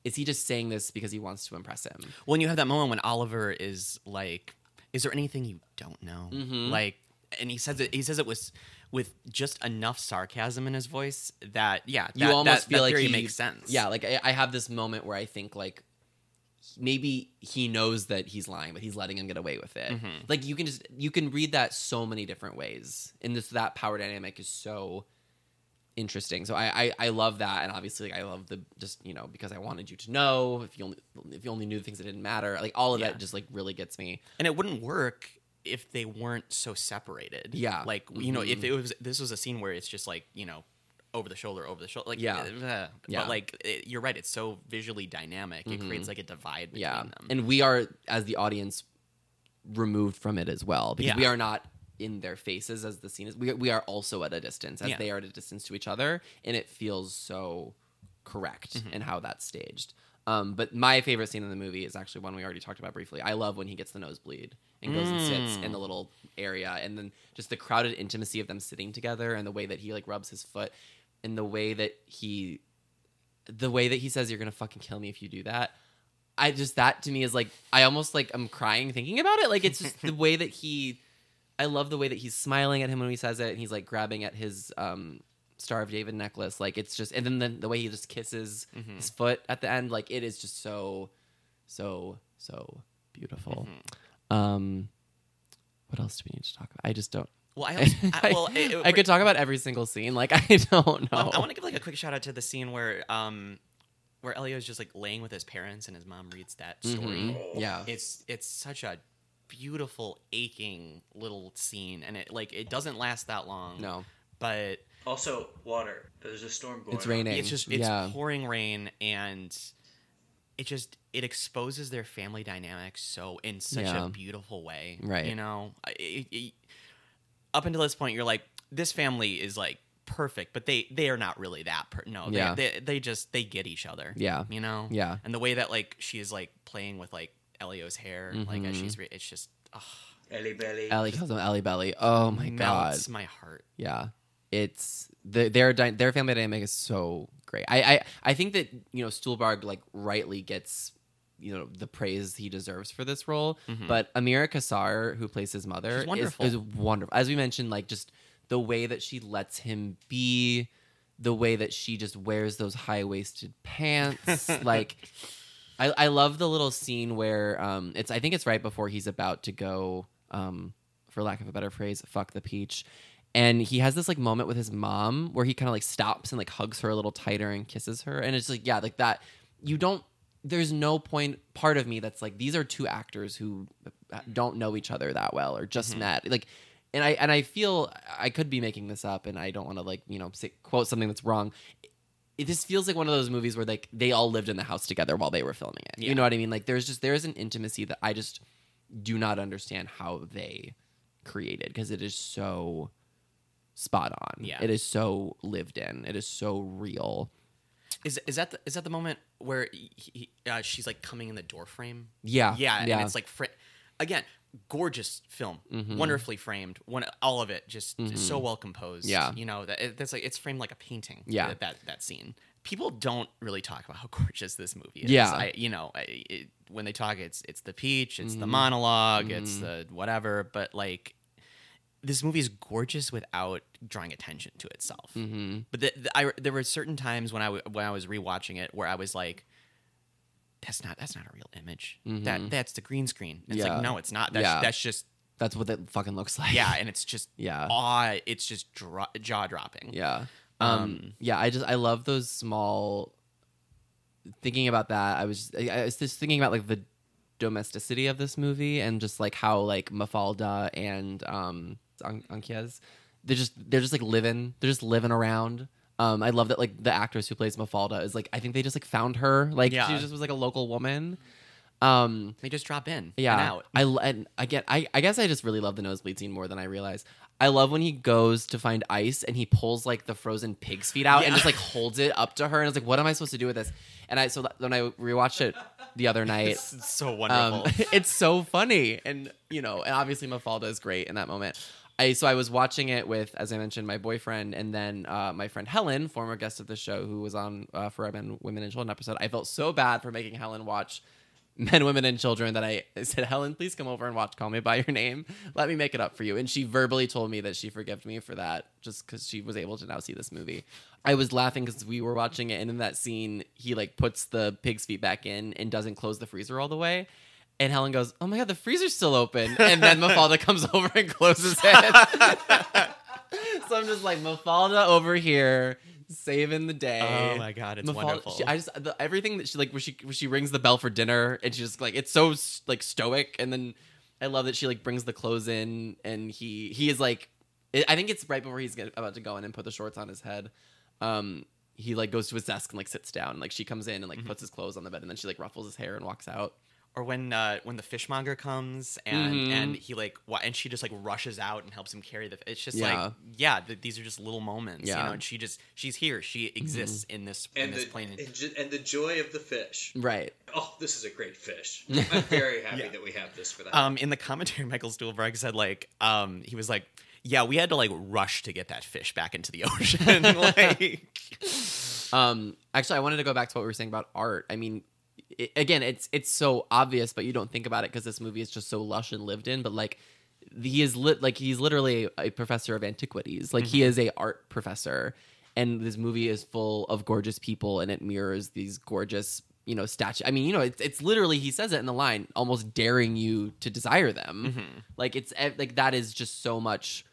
is he just saying this because he wants to impress him? when you have that moment when Oliver is like, "Is there anything you don't know?" Mm-hmm. Like, and he says it. He says it with with just enough sarcasm in his voice that yeah, You almost that, feel that like he makes sense. Yeah, like I, I have this moment where I think like maybe he knows that he's lying, but he's letting him get away with it. Mm-hmm. Like you can just you can read that so many different ways, and this that power dynamic is so interesting. So I I, I love that, and obviously like, I love the just you know because I wanted you to know if you only if you only knew the things that didn't matter, like all of Yeah. that just like really gets me. and it wouldn't work if they weren't so separated. Yeah. like you know, if Mhm. it was this was a scene where it's just like you know. Over the shoulder, over the shoulder, like Yeah. uh, Yeah. But like, it, you're right; it's so visually dynamic. It Mhm. creates like a divide between Yeah, them. and we are as the audience removed from it as well because Yeah. we are not in their faces as the scene is. We we are also at a distance as Yeah. they are at a distance to each other, and it feels so correct Mm-hmm. in how that's staged. Um, but my favorite scene in the movie is actually one we already talked about briefly. I love when he gets the nosebleed and goes and sits Mm. in the little area, and then just the crowded intimacy of them sitting together, and the way that he like rubs his foot, and the way that he, the way that he says, "You're gonna fucking kill me if you do that." I just that to me is like I almost like I'm crying thinking about it. Like it's just the way that he I love the way that he's smiling at him when he says it and he's like grabbing at his um Star of David necklace. Like it's just, and then the, the way he just kisses Mm-hmm. his foot at the end, like it is just so, so, so beautiful. Mm-hmm. Um, what else do we need to talk about? I just don't. Well, I, also, I, well, it- it- I could talk about every single scene. Like I don't know. I, I want to give like a quick shout out to the scene where um where Elio's just like laying with his parents and his mom reads that story. Mhm. Yeah. It's it's such a beautiful aching little scene and it like it doesn't last that long. no, But Also, water. There's a storm going. it's on. raining. it's just it's yeah. pouring rain and it just it exposes their family dynamics so in such Yeah. a beautiful way Right. you know it- it- up until this point you're like this family is like perfect but they they are not really that per- no they, Yeah. they, they just they get each other Yeah. you know Yeah. and the way that like she is like playing with like Elio's hair like as she's mm-hmm. re- it's just oh, Ellie Belly. Ellie calls him Ellie Belly. Oh my god. melts my heart Yeah, it's the, their their family dynamic is so great. I, I I think that you know Stuhlbarg like rightly gets you know the praise he deserves for this role, but Amira Casar, who plays his mother, Mm-hmm. Is- wonderful. Is, wonderful. As we mentioned, like just the way that she lets him be, the way that she just wears those high waisted pants, like. I, I love the little scene where um it's I think it's right before he's about to go um for lack of a better phrase fuck the peach and he has this like moment with his mom where he kind of like stops and like hugs her a little tighter and kisses her and it's like yeah like that you don't there's no point part of me that's like these are two actors who uh, don't know each other that well or just mm-hmm. met like and I and I feel I could be making this up and I don't want to like you know say, quote something that's wrong it just feels like one of those movies where like they all lived in the house together while they were filming it. Yeah. You know what I mean? Like there's just there is an intimacy that I just do not understand how they created because it is so spot on. Yeah. It is so lived in. It is so real. is is that the, is that the moment where he, he, uh, she's like coming in the door frame Yeah. yeah, Yeah. and it's like fr- again gorgeous film Mhm. wonderfully framed one all of it just so well composed Mm-hmm. Yeah. you know that it, that's like it's framed like a painting Yeah. that, that that scene people don't really talk about how gorgeous this movie is Yeah. I, you know I, it, when they talk it's it's the peach it's the Mhm. monolog it's Mhm. the whatever but like this movie is gorgeous without drawing attention to itself hmm but the, the, I, there were certain times when I w- when I was rewatching it where I was like, "That's not that's not a real image. That Mhm. that's the green screen." And It's like no, it's not. That's Yeah. that's just That's what it fucking looks like. yeah, and it's just Yeah. awe. It's just dro- jaw dropping. Yeah. Um, Um, yeah, I just I love those small thinking about that. I was I, I was just thinking about like the domesticity of this movie and just like how like Mafalda and um An- Anchise they're just they're just like living they're just living around. Um, I love that like the actress who plays Mafalda is like I think they just like found her like Yeah. she just was like a local woman. Um, They just drop in. yeah, and out. I l- and I get. I, I guess I just really love the nosebleed scene more than I realize. I love when he goes to find ice and he pulls like the frozen pig's feet out and Yeah. just like holds it up to her and it's like, what am I supposed to do with this? And I so that- when I rewatched it the other night, It's so wonderful. um, it's so funny and you know and obviously Mafalda is great in that moment. I so I was watching it with as I mentioned my boyfriend and then uh, my friend Helen, former guest of the show who was on uh, for Men, Women and Children episode. I felt so bad for making Helen watch Men, Women, and Children that I said, Helen, please come over and watch Call Me by Your Name. Let me make it up for you. And she verbally told me that she forgave me for that just because she was able to now see this movie. I was laughing because we were watching it, and in that scene, he like puts the pig's feet back in and doesn't close the freezer all the way. And Helen goes, "Oh my god, the freezer's still open!" And then Mafalda comes over and closes it. so I'm just like Mafalda over here saving the day. oh my god, it's Mafalda- wonderful. she- I just the, everything that she like where she where she rings the bell for dinner and she's just like it's so like stoic and then I love that she like brings the clothes in and he he is like I I think it's right before he's about to go in and put the shorts on his head. Um, he like goes to his desk and like sits down. And, Like she comes in and like Mm-hmm. puts his clothes on the bed and then she like ruffles his hair and walks out. Or when uh, when the fishmonger comes and Mhm. and he like wa- and she just like rushes out and helps him carry the. It's just Yeah. like yeah, th- these are just little moments. Yeah. you know. And she just she's here. She exists in this in and this the plane. and, ju- and the joy of the fish. Right. Oh, this is a great fish. I'm very happy Yeah. that we have this for that. Um, in the commentary, Michael Stuhlbarg said like, um, he was like, yeah, we had to like rush to get that fish back into the ocean. like, Um, actually, I wanted to go back to what we were saying about art. I mean, i again, it's it's so obvious, but you don't think about it because this movie is just so lush and lived in. But like, he is lit like he's literally a professor of antiquities. Like he is a art professor, and this movie is full of gorgeous people and it mirrors these gorgeous you know statue i mean you know it's, it's literally he says it in the line almost daring you to desire them Mm-hmm. like it's like that is just so much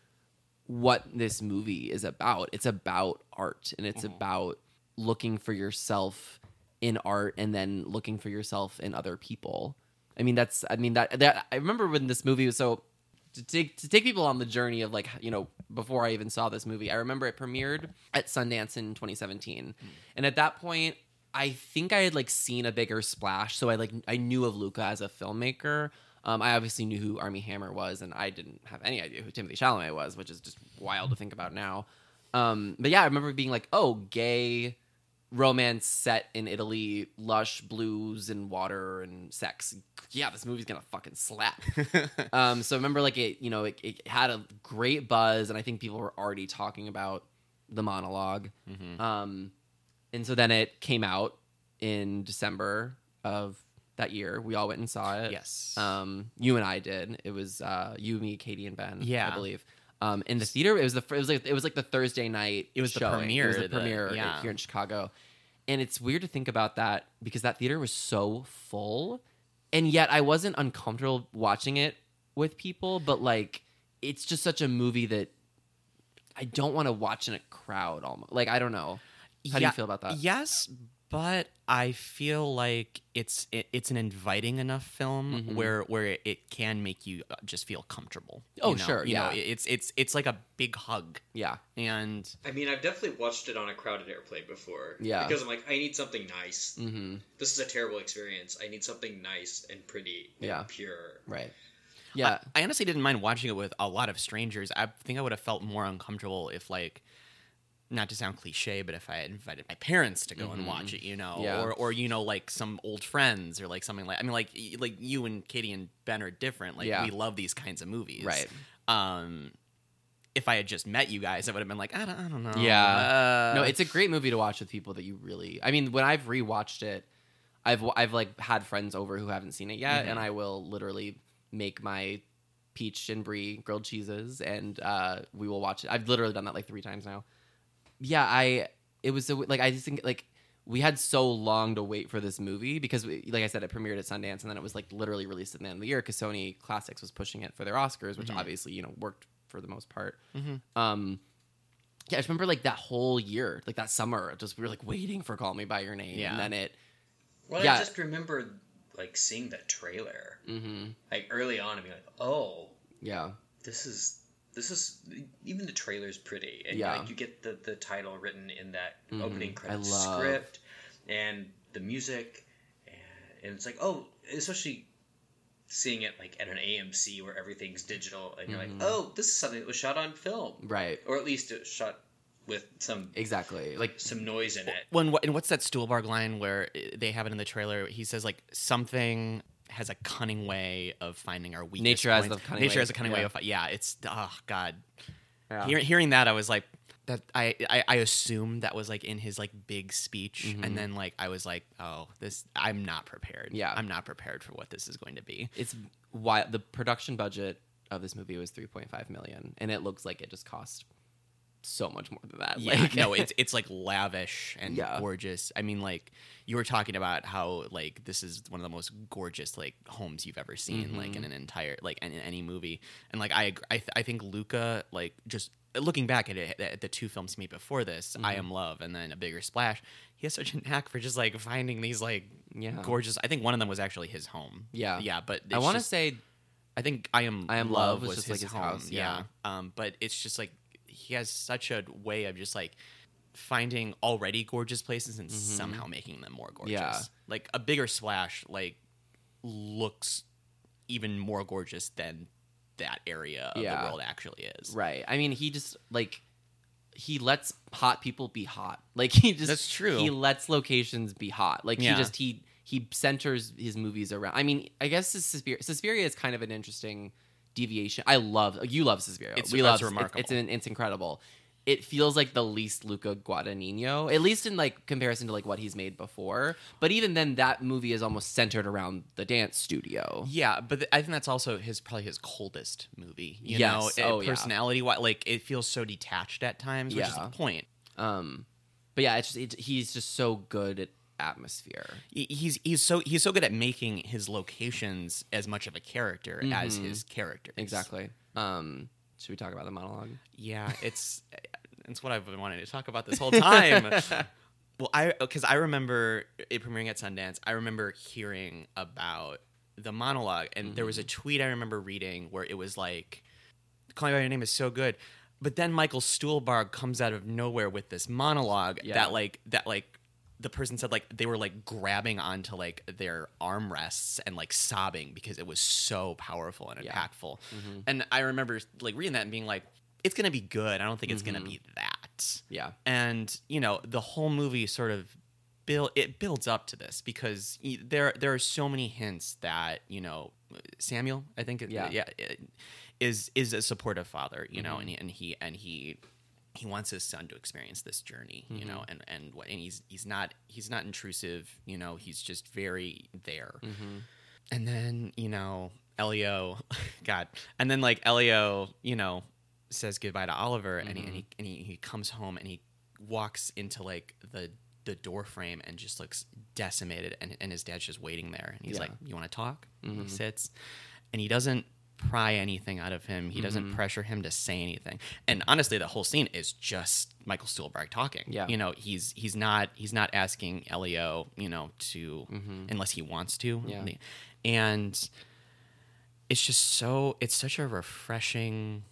what this movie is about it's about art and it's about looking for yourself in art and then looking for yourself in other people i mean that's i mean that that i remember when this movie was so to take to take people on the journey of like you know before I even saw this movie, I remember it premiered at Sundance in 2017, and at that point, I think I had like seen a bigger splash, so I like I knew of Luca as a filmmaker. Um, I obviously knew who Armie Hammer was, and I didn't have any idea who Timothy Chalamet was, which is just wild to think about now. Um, but yeah, I remember being like, "Oh, gay romance set in Italy, lush blues and water and sex. Yeah, this movie's gonna fucking slap." um, so remember like it, you know, it, it had a great buzz, and I think people were already talking about the monolog Mm-hmm. Um, and so then it came out in December of that year. We all went and saw it. Yes. Um, you and I did. It was uh, you, me, Katie, and Ben. Yeah. I believe. Um, in the theater, it was the it was like it was like the Thursday night. It was the premiere, It was the the- premiere yeah. here in Chicago, and it's weird to think about that because that theater was so full, and yet I wasn't uncomfortable watching it with people. But like, it's just such a movie that I don't want to watch in a crowd. Almost like I don't know. How do you feel about that? Yes, but I feel like it's it, it's an inviting enough film Mhm. where where it can make you uh, just feel comfortable. Oh, you know? sure, You know, yeah. it's it's it's like a big hug, Yeah. and I mean, I've definitely watched it on a crowded airplane before. Yeah. Because I'm like, I need something nice. Mm-hmm. This is a terrible experience. I need something nice and pretty and Yeah. pure. Right. Yeah. I honestly didn't mind watching it with a lot of strangers. I think I would have felt more uncomfortable if like. Not to sound cliche, but if I had invited my parents to go and Mhm. watch it, you know, Yeah. or or you know, like some old friends or like something like I mean, like like you and Katie and Ben are different. Like Yeah. we love these kinds of movies, Right. um if I had just met you guys, I would have been like, I don't, I don't know. Yeah. Uh, no, it's a great movie to watch with people that you really. I mean, when I've rewatched it, I've I've like had friends over who haven't seen it yet, Mhm. and I will literally make my peach and brie grilled cheeses, and uh, we will watch it. I've literally done that like three times now. Yeah, I. It was a, like I just think like we had so long to wait for this movie because, we, like I said, it premiered at Sundance, and then it was like literally released at the end of the year because Sony Classics was pushing it for their Oscars, which Mhm. obviously you know worked for the most part. Mhm. Um, yeah, I just remember like that whole year, like that summer, just we were like waiting for "Call Me by Your Name," Yeah. and then it. Well, Yeah. I just remember like seeing the trailer hmm like early on and being like, oh, Yeah, this is this is even the trailer's pretty and Yeah. like you get the the title written in that Mhm. opening credit love- script and the music and, and it's like oh especially seeing it like at an AMC where everything's digital and you're Mhm. like oh this is something that was shot on film right, or at least it was shot with some exactly. Like some noise in it when and what's that Stuhlbarg line where uh, they have it in the trailer? He says like something has a cunning way of finding our weakest Nature has the cunning nature way- has a cunning way yeah. of yeah. It's oh god. yeah. Hear, hearing that, I was like that. I, I I assumed that was like in his like big speech, Mhm. and then like I was like, oh, this I'm not prepared. Yeah. I'm not prepared for what this is going to be. it's why the production budget of this movie was 3.5 million, and it looks like it just cost so much more than that. Yeah, like, no, it's it's like lavish and Yeah. gorgeous. I mean, like you were talking about how like this is one of the most gorgeous like homes you've ever seen, like Mm-hmm. in an entire like in, in any movie. And like I I, th- I think Luca like just looking back at it at the two films made before this, I Mm-hmm. Am Love, and then A Bigger Splash. He has such a knack for just like finding these like yeah, gorgeous. I think one of them was actually his home. Yeah. yeah, but I want to say I think I am I Am Love, Love was was, just, his, like, his home. house, yeah. Um, but it's just like he has such a way of just like finding already gorgeous places and somehow making them more gorgeous. Mm-hmm. Yeah. Like a bigger splash, like looks even more gorgeous than that area of Yeah. the world actually is. right. I mean, he just like he lets hot people be hot. Like he just That's true. He lets locations be hot. Like Yeah. he just he he centers his movies around. I mean, I guess Suspiria, Suspiria is kind of an interesting deviation. I love you love Suspiria. It's- we love it's- remarkable. It's, an, it's incredible. It feels like the least Luca Guadagnino, at least in like comparison to like what he's made before. But even then, that movie is almost centered around the dance studio. Yeah, but th- I think that's also his probably his coldest movie. You Yes. know, Oh, yeah. personality wise, like it feels so detached at times, which is Yeah. the point. Um, but yeah, it's just it, he's just so good at atmosphere. He's he's so he's so good at making his locations as much of a character as his characters. Exactly. Um, should we talk about the monologue? Yeah, it's it's what I've been wanting to talk about this whole time. well, I because I remember it premiering at Sundance. I remember hearing about the monologue, and there was a tweet I remember reading where it was like, "Call Me by Your Name is so good," but then Michael Stuhlbarg comes out of nowhere with this monologue Yeah. that like that like the person said like they were like grabbing onto like their armrests and like sobbing because it was so powerful and Yeah. impactful. Mm-hmm. And I remember like reading that and being like, it's gonna be good. I don't think it's gonna mm-hmm. be that. Yeah. And you know, the whole movie sort of build it builds up to this because there there are so many hints that you know Samuel, I think, Yeah. yeah, is is a supportive father, you know, mm-hmm. and he, and he and he he wants his son to experience this journey, you mm-hmm. know, and and what and he's he's not he's not intrusive, you know, he's just very there. Mm-hmm. And then, you know, Elio, God, and then like Elio, you know, says goodbye to Oliver, and he and he mm-hmm. and he, he comes home and he walks into like the the door frame and just looks decimated, and and his dad's just waiting there, and he's Yeah. like, "You want to talk?" He sits, and he doesn't pry anything out of him. He doesn't mm-hmm. pressure him to say anything. And honestly, the whole scene is just Michael Stuhlbarg talking. Yeah. you know, he's he's not he's not asking Elio, you know, to mm-hmm. unless he wants to. Yeah. and it's just so it's such a refreshing.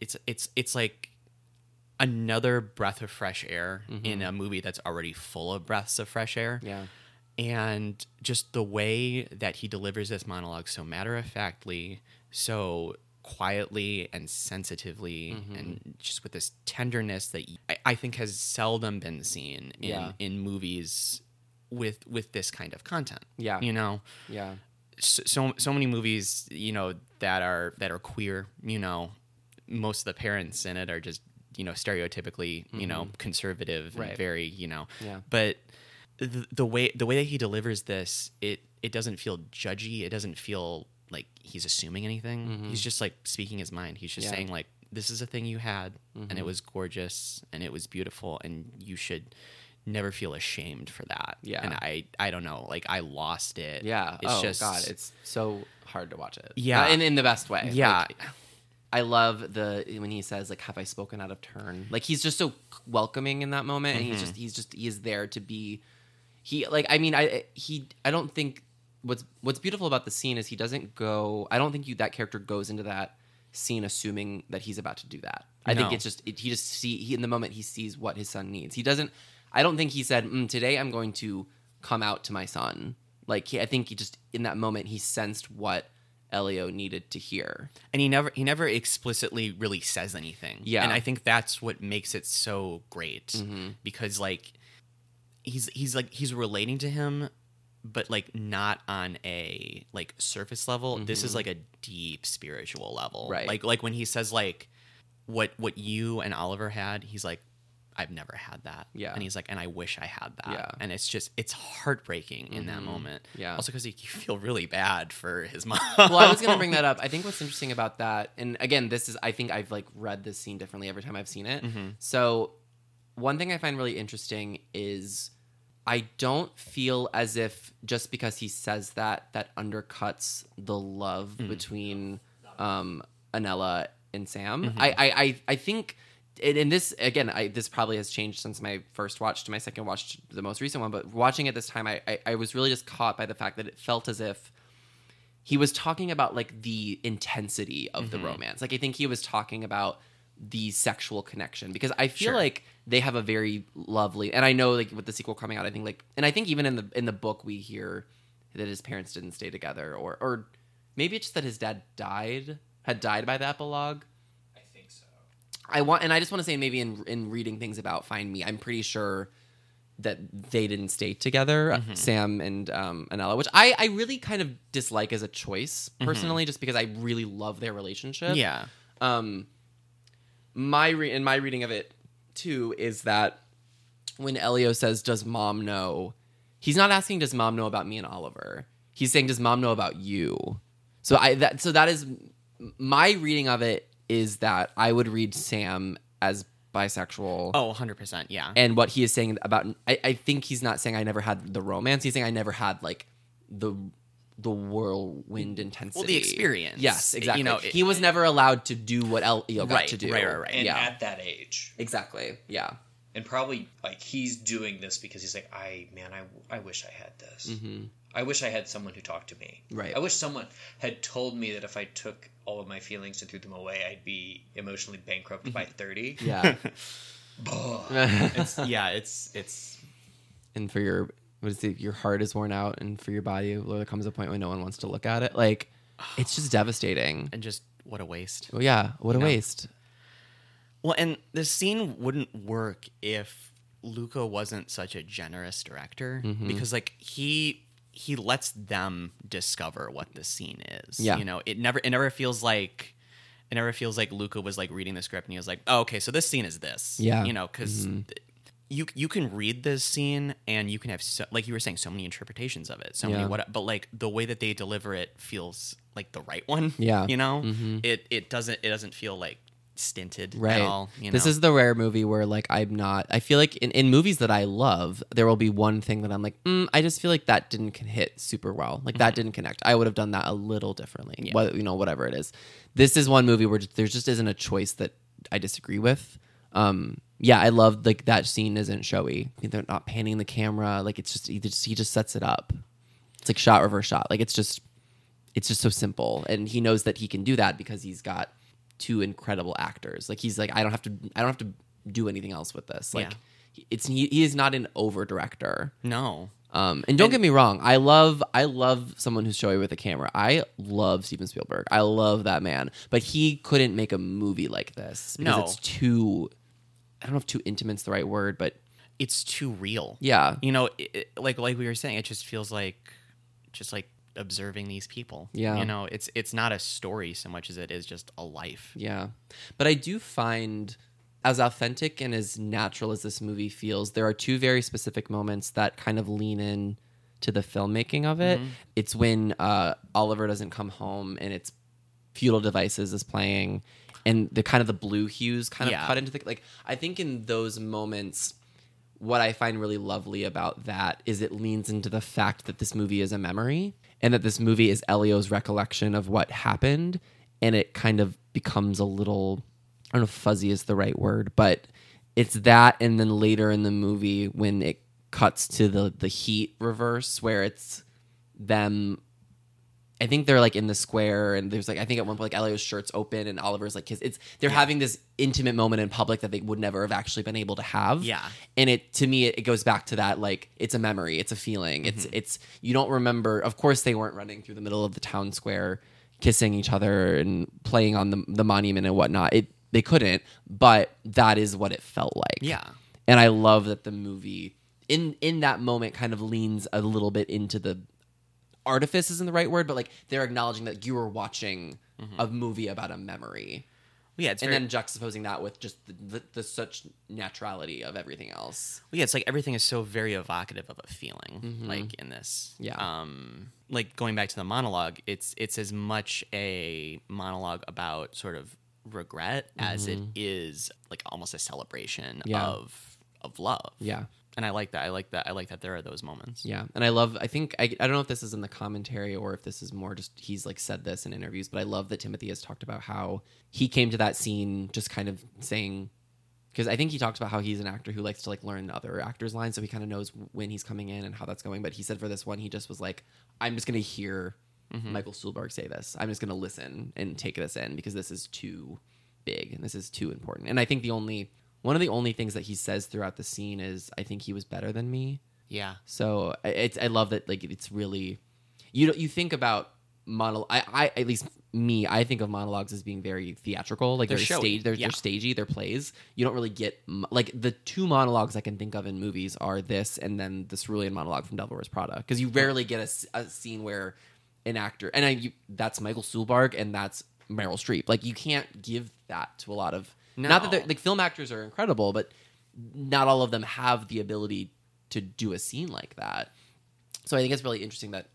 It's it's it's like another breath of fresh air in mm-hmm. a movie that's already full of breaths of fresh air Yeah. and just the way that he delivers this monologue so matter of factly, so quietly and sensitively, Mm-hmm. and just with this tenderness that I, I think has seldom been seen in, Yeah. in movies with with this kind of content. Yeah. you know, Yeah. so, so so many movies, you know, that are that are queer. You know, most of the parents in it are just you know stereotypically you know conservative Mm-hmm. Right. and very you know Yeah. but the, the way the way that he delivers this it it doesn't feel judgy it doesn't feel like he's assuming anything he's just like speaking his mind he's just Mm-hmm. Yeah. Mm-hmm. saying like this is a thing you had and it was gorgeous and it was beautiful and you should never feel ashamed for that Yeah. and i i don't know like i lost it Yeah. it's oh just God, it's so hard to watch it. Yeah. Uh, in in the best way. yeah Like, I love the when he says like, "Have I spoken out of turn?" Like he's just so welcoming in that moment, and he's Mm-hmm. just he's just he is there to be. He like I mean I he I don't think what's what's beautiful about the scene is he doesn't go. I don't think you that character goes into that scene assuming that he's about to do that. I think it's just it, he just see he in the moment he sees what his son needs. He doesn't. I don't think he said mm, today I'm going to come out to my son. Like he, I think he just in that moment he sensed what Elio needed to hear. and he never he never explicitly really says anything Yeah. and i think that's what makes it so great Mm-hmm. because like he's he's like he's relating to him but like not on a like surface level this is like a deep spiritual level Mm-hmm. Right. like like when he says like what what you and oliver had he's like I've never had that. Yeah. And he's like, and I wish I had that. Yeah. And it's just, it's heartbreaking in that moment. Yeah. Also because you, you feel really bad for his mom. well, I was going to bring that up. I think what's interesting about that, and again, this is I think I've like read this scene differently every time I've seen it. So, one thing I find really interesting is I don't feel as if just because he says that that undercuts the love mm-hmm. between um, Annella and Sam. Mm-hmm. I, I I I think. And this again, I, this probably has changed since my first watch to my second watch, to the most recent one. But watching it this time, I, I, I was really just caught by the fact that it felt as if he was talking about like the intensity of the mm-hmm. romance. Like I think he was talking about the sexual connection because I feel Sure. like they have a very lovely and I know like with the sequel coming out I think like and I think even in the in the book we hear that his parents didn't stay together or or maybe it's just that his dad died had died by the epilogue. I think so. I want and I just want to say maybe in in reading things about Find Me I'm pretty sure that they didn't stay together, Mm-hmm. Sam and um, Annella, which I, I really kind of dislike as a choice Mm-hmm. personally, just because I really love their relationship. yeah. Um, my re- in my reading of it too is that when Elio says, "Does mom know?" He's not asking, "Does mom know about me and Oliver?" He's saying, "Does mom know about you?" So I that so that is my reading of it is that I would read Sam as bisexual. Oh, 100 percent. Yeah. And what he is saying about, I, I think he's not saying I never had the romance. He's saying I never had like the the whirlwind intensity. Well, the experience. Yes, exactly. You know, he was never allowed to do what Elio got Right, to do. right, right, right. and yeah, at that age, exactly. Yeah. and probably like he's doing this because he's like, I man, I I wish I had this. hmm I wish I had someone who talked to me. Right. I wish someone had told me that if I took all of my feelings and threw them away, I'd be emotionally bankrupt by thirty. Yeah. it's, yeah, it's it's and for your what is it? Your heart is worn out, and for your body, there comes a point when no one wants to look at it. Like, it's just devastating. and just what a waste. Well, yeah. What a know. waste. Well, and the scene wouldn't work if Luca wasn't such a generous director Mm-hmm. because like he he lets them discover what the scene is. Yeah. You know, it never it never feels like it never feels like Luca was like reading the script and he was like, oh, okay, so this scene is this. Yeah. You know, because Mm-hmm. You you can read this scene and you can have so, like you were saying so many interpretations of it so Yeah. many what but like the way that they deliver it feels like the right one Yeah. you know Mhm. it it doesn't it doesn't feel like stinted right at all you this is the rare movie where like i'm not i feel like in, in movies that i love there will be one thing that i'm like mm, i just feel like that didn't hit super well like that didn't connect i would have done that a little differently Mm-hmm. Yeah. what, you know whatever it is this is one movie where there just isn't a choice that i disagree with um yeah i love like that scene isn't showy. They're not panning the camera. Like it's just he just, he just sets it up. It's like shot reverse shot. Like it's just it's just so simple. And he knows that he can do that because he's got two incredible actors. Like he's like i don't have to i don't have to do anything else with this. Like it's he, he is not an over director no. Um and don't And- get me wrong i love i love someone who's showy with a camera. I love steven spielberg. I love that man. But he couldn't make a movie like this because No. it's too i don't know if too intimate's the right word but it's too real yeah you know it, like like we were saying it just feels like just like observing these people Yeah. you know it's it's not a story so much as it is just a life Yeah. But I do find as authentic and as natural as this movie feels, there are two very specific moments that kind of lean in to the filmmaking of Mm-hmm. it. It's when uh, Oliver doesn't come home and it's Futile Devices is playing and the kind of the blue hues kind of cut into the like I think in those moments what I find really lovely about that is it leans into the fact that this movie is a memory and that this movie is Elio's recollection of what happened and it kind of becomes a little I don't know if fuzzy is the right word, but it's that and then later in the movie when it cuts to the the heat reverse where it's them I think they're like in the square, and there's like I think at one point like Elio's shirt's open, and Oliver's like kiss. It's they're having this intimate moment in public that they would never have actually been able to have. Yeah. and it to me it, it goes back to that like it's a memory, it's a feeling. It's Mm-hmm. it's you don't remember. Of course, they weren't running through the middle of the town square, kissing each other and playing on the the monument and whatnot. It they couldn't, but that is what it felt like. yeah and I love that the movie in in that moment kind of leans a little bit into the artifice isn't the right word, but like they're acknowledging that you were watching a movie about a memory, yeah it's and very, then juxtaposing that with just the, the, the such naturality of everything else. Well, yeah, it's like everything is so very evocative of a feeling, Mm-hmm. like in this. Yeah. Um, like going back to the monologue, it's it's as much a monologue about sort of regret as it is like almost a celebration Mm-hmm. Yeah. of of love. Yeah. And I like that. I like that. I like that there are those moments. Yeah, and I love. I think I, I don't know if this is in the commentary or if this is more just he's like said this in interviews, but I love that Timothy has talked about how he came to that scene just kind of saying because I think he talks about how he's an actor who likes to like learn other actors' lines, so he kind of knows when he's coming in and how that's going. But he said for this one, he just was like, "I'm just gonna hear mm-hmm. Michael Stuhlbarg say this. I'm just gonna listen and take this in because this is too big and this is too important." And I think the only one of the only things that he says throughout the scene is, "I think he was better than me." Yeah. So I- it's I love that like it's really you you think about monologue. I, I at least me I think of monologues as being very theatrical. Like They're they're, stage they're, yeah. they're stagey. They're plays. You don't really get like the two monologues I can think of in movies are this and then the cerulean monologue from Devil Wears Prada because you rarely get a scene where an actor and I you, that's Michael Stuhlbarg and that's Meryl Streep. Like you can't give that to a lot of not that they're like film actors are incredible, but not all of them have the ability to do a scene like that. So I think it's really interesting that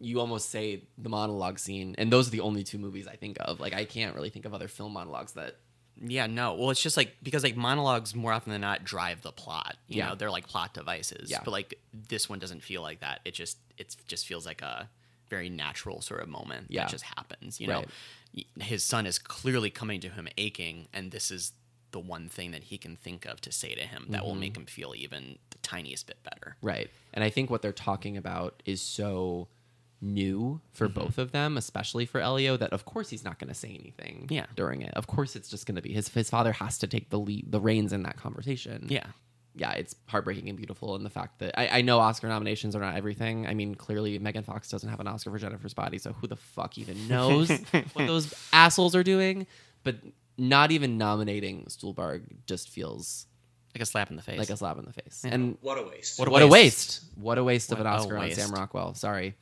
you almost say the monologue scene, and those are the only two movies I think of. Like I can't really think of other film monologues that Yeah, no. Well, it's just like because like monologues more often than not drive the plot. You Yeah. know, they're like plot devices. Yeah. But like this one doesn't feel like that. It just it just feels like a very natural sort of moment Yeah. that just happens. You Right. know, his son is clearly coming to him aching, and this is the one thing that he can think of to say to him that Mm-hmm. will make him feel even the tiniest bit better. Right. And I think what they're talking about is so new for Mm-hmm. both of them, especially for Elio, that of course he's not going to say anything Yeah. during it. Of course it's just going to be his his father has to take the lead, the reins in that conversation. Yeah. Yeah, it's heartbreaking and beautiful and the fact that I, I know Oscar nominations are not everything. I mean, clearly Megan Fox doesn't have an Oscar for Jennifer's Body, so who the fuck even knows what those assholes are doing? But not even nominating Stuhlbarg just feels Like a slap in the face. like a slap in the face. And What a waste. What a what a waste. waste! What a waste of What an Oscar on. Sam Rockwell. Sorry.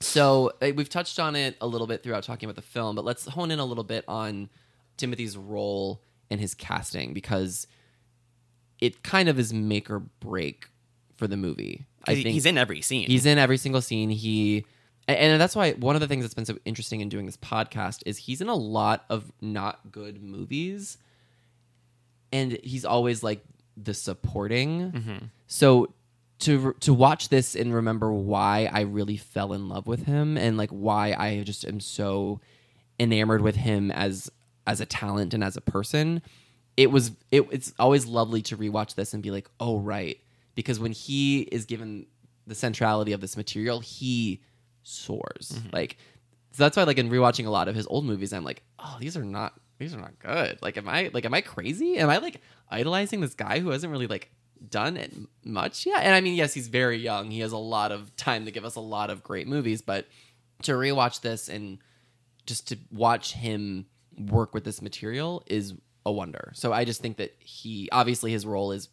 So uh, we've touched on it a little bit throughout talking about the film, but let's hone in a little bit on Timothy's role and his casting because it kind of is make or break for the movie. I think he's in every scene. He's in every single scene. He and that's why one of the things that's been so interesting in doing this podcast is he's in a lot of not good movies, and he's always like the supporting. Mm-hmm. So to to watch this and remember why I really fell in love with him and like why I just am so enamored with him as as a talent and as a person. It was it, it's always lovely to rewatch this and be like, oh right, because when he is given the centrality of this material, he soars. Mm-hmm. Like so that's why like in rewatching a lot of his old movies, I'm like, oh, these are not these are not good. Like, am I like am I crazy? Am I like idolizing this guy who hasn't really like done it much yet? And I mean, yes, he's very young. He has a lot of time to give us a lot of great movies, but to rewatch this and just to watch him work with this material is a wonder. So I just think that he obviously his role is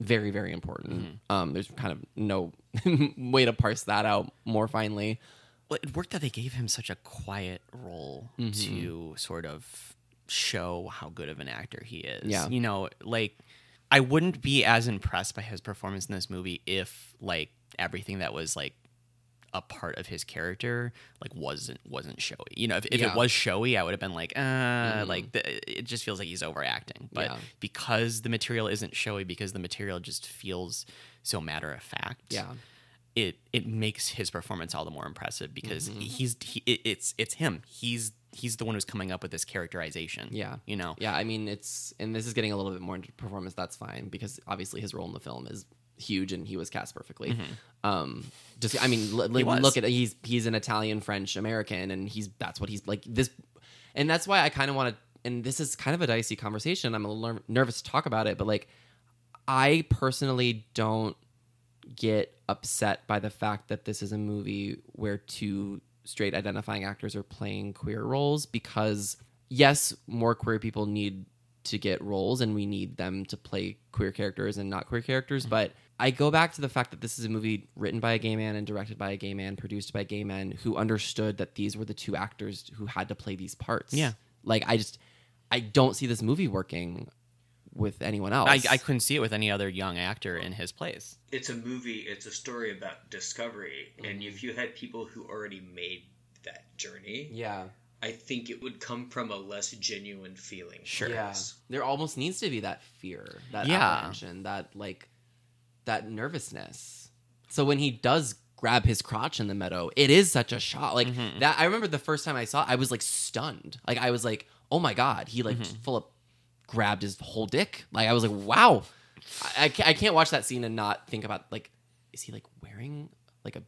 very very important. Um, there's kind of no way to parse that out more finely. well, it worked that they gave him such a quiet role Mm-hmm. to sort of show how good of an actor he is. Yeah. You know, like I wouldn't be as impressed by his performance in this movie if like everything that was like a part of his character like wasn't wasn't showy. You know, if, if Yeah. It was showy, I would have been like, uh, like the, it just feels like he's overacting. But Yeah. because the material isn't showy, because the material just feels so matter of fact Yeah. it it makes his performance all the more impressive because Mm-hmm. he's he, it, it's it's him. He's he's the one who's coming up with this characterization. Yeah. you know. Yeah, I mean it's and this is getting a little bit more into performance. That's fine because obviously his role in the film is huge and he was cast perfectly. Um, just I mean, l- l- Mm-hmm. Look at he's he's an Italian, French, American, and he's that's what he's like this, and that's why I kind of want to. And this is kind of a dicey conversation. I'm a little ner- nervous to talk about it, but like, I personally don't get upset by the fact that this is a movie where two straight identifying actors are playing queer roles because yes, more queer people need to get roles and we need them to play queer characters and not queer characters, but I go back to the fact that this is a movie written by a gay man and directed by a gay man, produced by gay men who understood that these were the two actors who had to play these parts. Yeah. Like I just I don't see this movie working with anyone else. I, I couldn't see it with any other young actor in his place. It's a movie. It's a story about discovery, mm-hmm. and if you had people who already made that journey, yeah. I think it would come from a less genuine feeling. Sure. Yeah. There almost needs to be that fear, that Yeah. apprehension, that like that nervousness. So when he does grab his crotch in the meadow, it is such a shot. Like Mm-hmm. that I remember the first time I saw it, I was like stunned. Like I was like, "Oh my god, he like Mm-hmm. full of grabbed his whole dick." Like I was like, "Wow." I I can't watch that scene and not think about like is he like wearing like a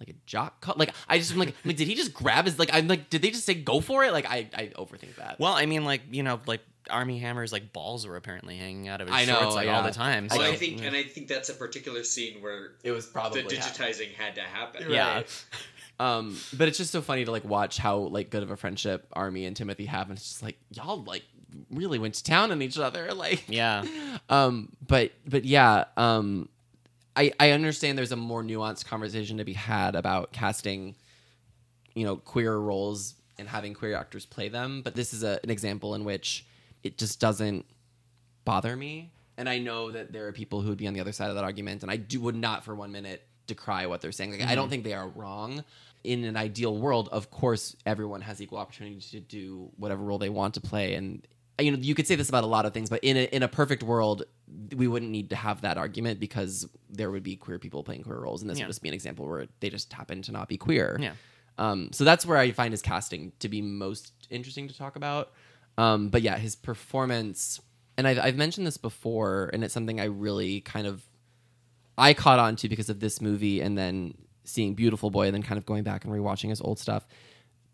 like a jock cut? Like I just am like, like did he just grab his like I'm like did they just say go for it? Like I I overthink that. Well, I mean, like you know, like Armie Hammer's like balls were apparently hanging out of his I know, shorts like yeah. all the time. So, Well, I think, and I think that's a particular scene where it was probably the digitizing had to happen. yeah, Um, but it's just so funny to like watch how like good of a friendship Armie and Timothy have, and it's just like y'all like really went to town on each other, like yeah, Um, but but yeah, um, I I understand there's a more nuanced conversation to be had about casting, you know, queer roles and having queer actors play them. But this is a, an example in which it just doesn't bother me. And I know that there are people who would be on the other side of that argument, and I do would not for one minute decry what they're saying. Like I don't mm-hmm. think they are wrong. In an ideal world, of course, everyone has equal opportunity to do whatever role they want to play, and you know you could say this about a lot of things, but in a in a perfect world, we wouldn't need to have that argument because there would be queer people playing queer roles, and this Yeah. would just be an example where they just happen to not be queer. Yeah. Um, so that's where I find his casting to be most interesting to talk about. Um, but yeah, his performance, and I've, I've mentioned this before, and it's something I really kind of I caught on to because of this movie, and then seeing Beautiful Boy, and then kind of going back and rewatching his old stuff.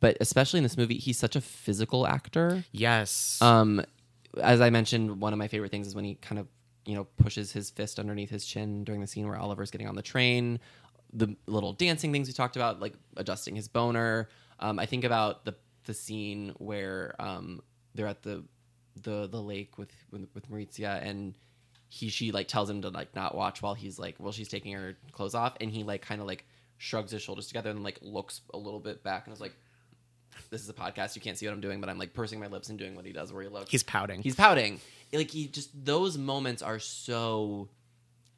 But especially in this movie, he's such a physical actor. Yes. Um, as I mentioned, one of my favorite things is when he kind of you know pushes his fist underneath his chin during the scene where Oliver's getting on the train. The little dancing things we talked about, like adjusting his boner. Um, I think about the the scene where um, they're at the the the lake with with, with Maurizia and he she like tells him to like not watch while he's like while she's taking her clothes off and he like kind of like shrugs his shoulders together and like looks a little bit back and is like this is a podcast you can't see what i'm doing but i'm like pursing my lips and doing what he does where he looks. He's pouting. he's pouting. Like he just those moments are so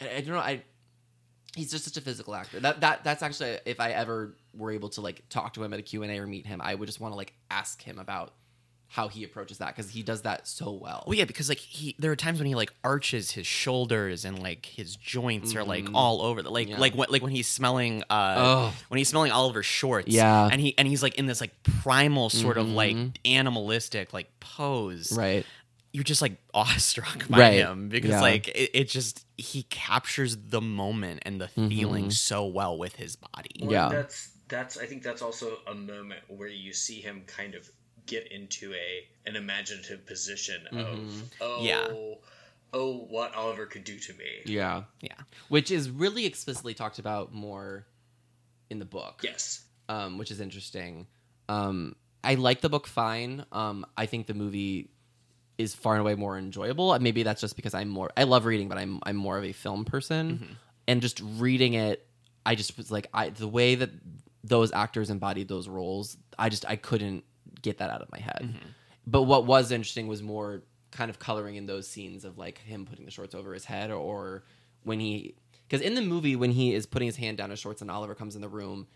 I, I don't know i he's just such a physical actor. That that that's actually if i ever were able to like talk to him at a q&a or meet him i would just want to like ask him about how he approaches that because he does that so well Well, yeah, because like he, there are times when he like arches his shoulders and like his joints are like Mhm. all over. The, like Yeah. like when like when he's smelling uh Oh. when he's smelling Oliver's shorts. Yeah. and he and he's like in this like primal sort of like Mhm. animalistic like pose. right You're just like awestruck by Right. him because Yeah. like it, it just he captures the moment and the feeling Mhm. so well with his body. Well, Yeah. that's that's. I think that's also a moment where you see him kind of get into a an imaginative position of oh Yeah. oh what Oliver could do to me. yeah Yeah. which is really explicitly talked about more in the book Yes. um, which is interesting. Um, I like the book fine. Um, I think the movie is far and away more enjoyable. And Maybe that's just because I'm more. I love reading, but I'm I'm more of a film person, and just reading it, I just was like, I the way that those actors embodied those roles, I just I couldn't get that out of my head. But what was interesting was more kind of coloring in those scenes of like him putting the shorts over his head, or, or when he because in the movie when he is putting his hand down his shorts and Oliver comes in the room,